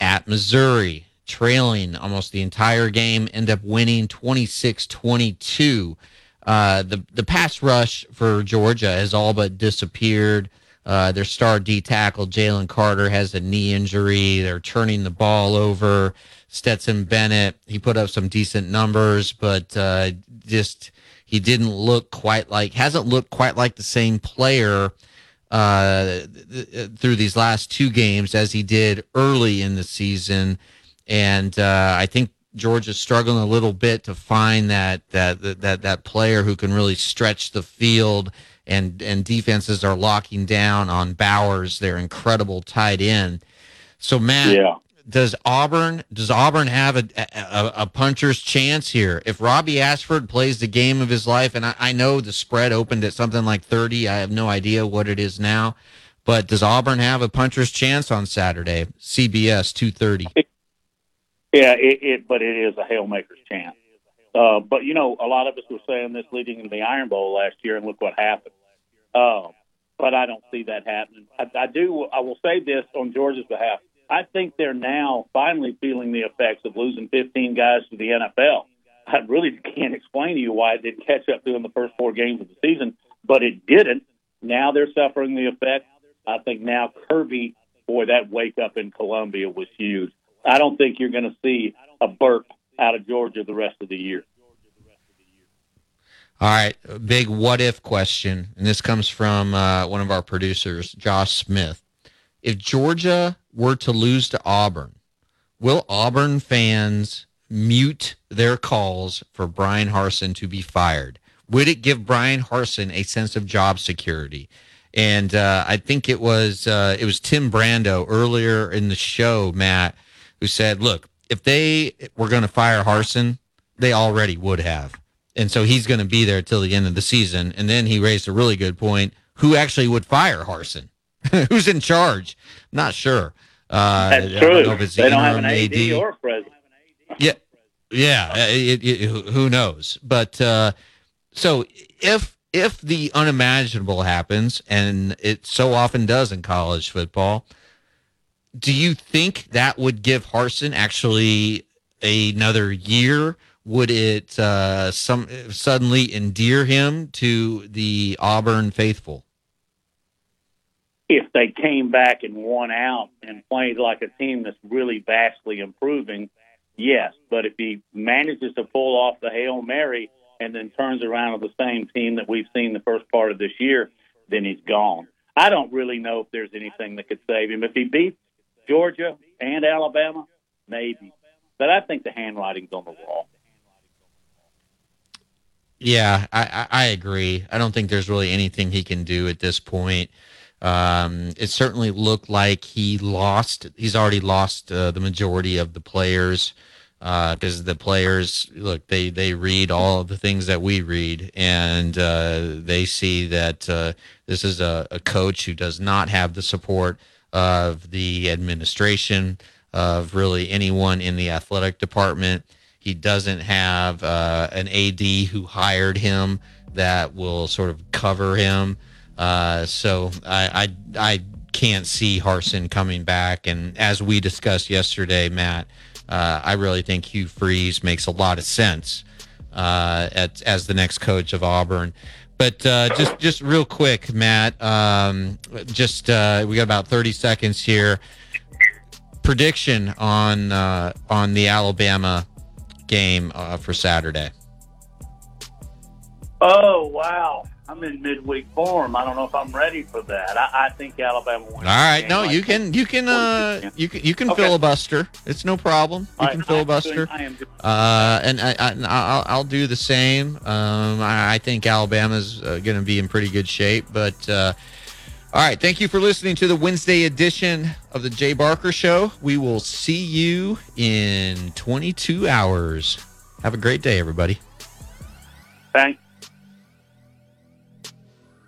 at Missouri, trailing almost the entire game, end up winning 26 22. Uh, the the pass rush for Georgia has all but disappeared. Uh, their star D tackle Jalen Carter has a knee injury. They're turning the ball over. Stetson Bennett he put up some decent numbers, but uh, just he didn't look quite like hasn't looked quite like the same player uh, th- th- through these last two games as he did early in the season. And uh, I think Georgia's struggling a little bit to find that that that that player who can really stretch the field. And and defenses are locking down on Bowers, their incredible tight end. So Matt, Yeah. does Auburn does Auburn have a, a a puncher's chance here? If Robbie Ashford plays the game of his life, and I, I know the spread opened at something like thirty, I have no idea what it is now, but does Auburn have a puncher's chance on Saturday? CBS two thirty. Yeah, it, it but it is a hailmaker's chance. Uh, but you know, a lot of us were saying this leading into the Iron Bowl last year, and look what happened. Uh, but I don't see that happening. I, I do. I will say this on Georgia's behalf. I think they're now finally feeling the effects of losing 15 guys to the NFL. I really can't explain to you why it didn't catch up during the first four games of the season, but it didn't. Now they're suffering the effects. I think now Kirby, boy, that wake up in Columbia was huge. I don't think you're going to see a burp out of Georgia the rest of the year. All right, big what if question, and this comes from uh, one of our producers, Josh Smith. If Georgia were to lose to Auburn, will Auburn fans mute their calls for Bryan Harsin to be fired? Would it give Bryan Harsin a sense of job security? And uh, I think it was uh, it was Tim Brando earlier in the show, Matt, who said, "Look, if they were going to fire Harsin, they already would have, and so he's going to be there till the end of the season." And then he raised a really good point: who actually would fire Harsin? Who's in charge? Not sure. Uh, That's true. don't know if it's they don't have an AD, AD. or president. Yeah, yeah. uh, It, it, who- who knows? But uh, so if if the unimaginable happens, and it so often does in college football, do you think that would give Harsin actually another year? Would it uh, some suddenly endear him to the Auburn faithful? if they came back and won out and played like a team that's really vastly improving, yes. But if he manages to pull off the Hail Mary and then turns around with the same team that we've seen the first part of this year, then he's gone. I don't really know if there's anything that could save him. If he beats Georgia and Alabama, maybe. But I think the handwriting's on the wall. Yeah, I, I, agree. I don't think there's really anything he can do at this point. Um, it certainly looked like he lost. He's already lost uh, the majority of the players because the players look they they read all of the things that we read, and uh, they see that uh, this is a, a coach who does not have the support of the administration of really anyone in the athletic department. He doesn't have uh, an AD who hired him that will sort of cover him. Uh, so I, I I can't see Harsin coming back. And as we discussed yesterday, Matt, uh, I really think Hugh Freeze makes a lot of sense uh, at, as the next coach of Auburn. But uh, just just real quick, Matt. Um, just uh, we got about thirty seconds here. Prediction on uh, on the Alabama game uh, for Saturday. Oh, wow. I'm in midweek form. I don't know if I'm ready for that. I, I think Alabama wins. All right, no, like you can you can uh, you can you can Okay. filibuster. It's no problem. You All can filibuster. I am doing- Uh, and I, I, I'll, I'll do the same. Um, I, I think Alabama's uh, going to be in pretty good shape. But uh, all right, thank you for listening to the Wednesday edition of the Jay Barker Show. We will see you in 22 hours. Have a great day, everybody. Thanks.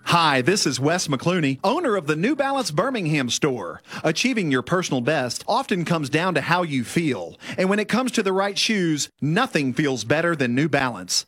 Hi, this is Wes McClooney, owner of the New Balance Birmingham store. Achieving your personal best often comes down to how you feel. And when it comes to the right shoes, nothing feels better than New Balance.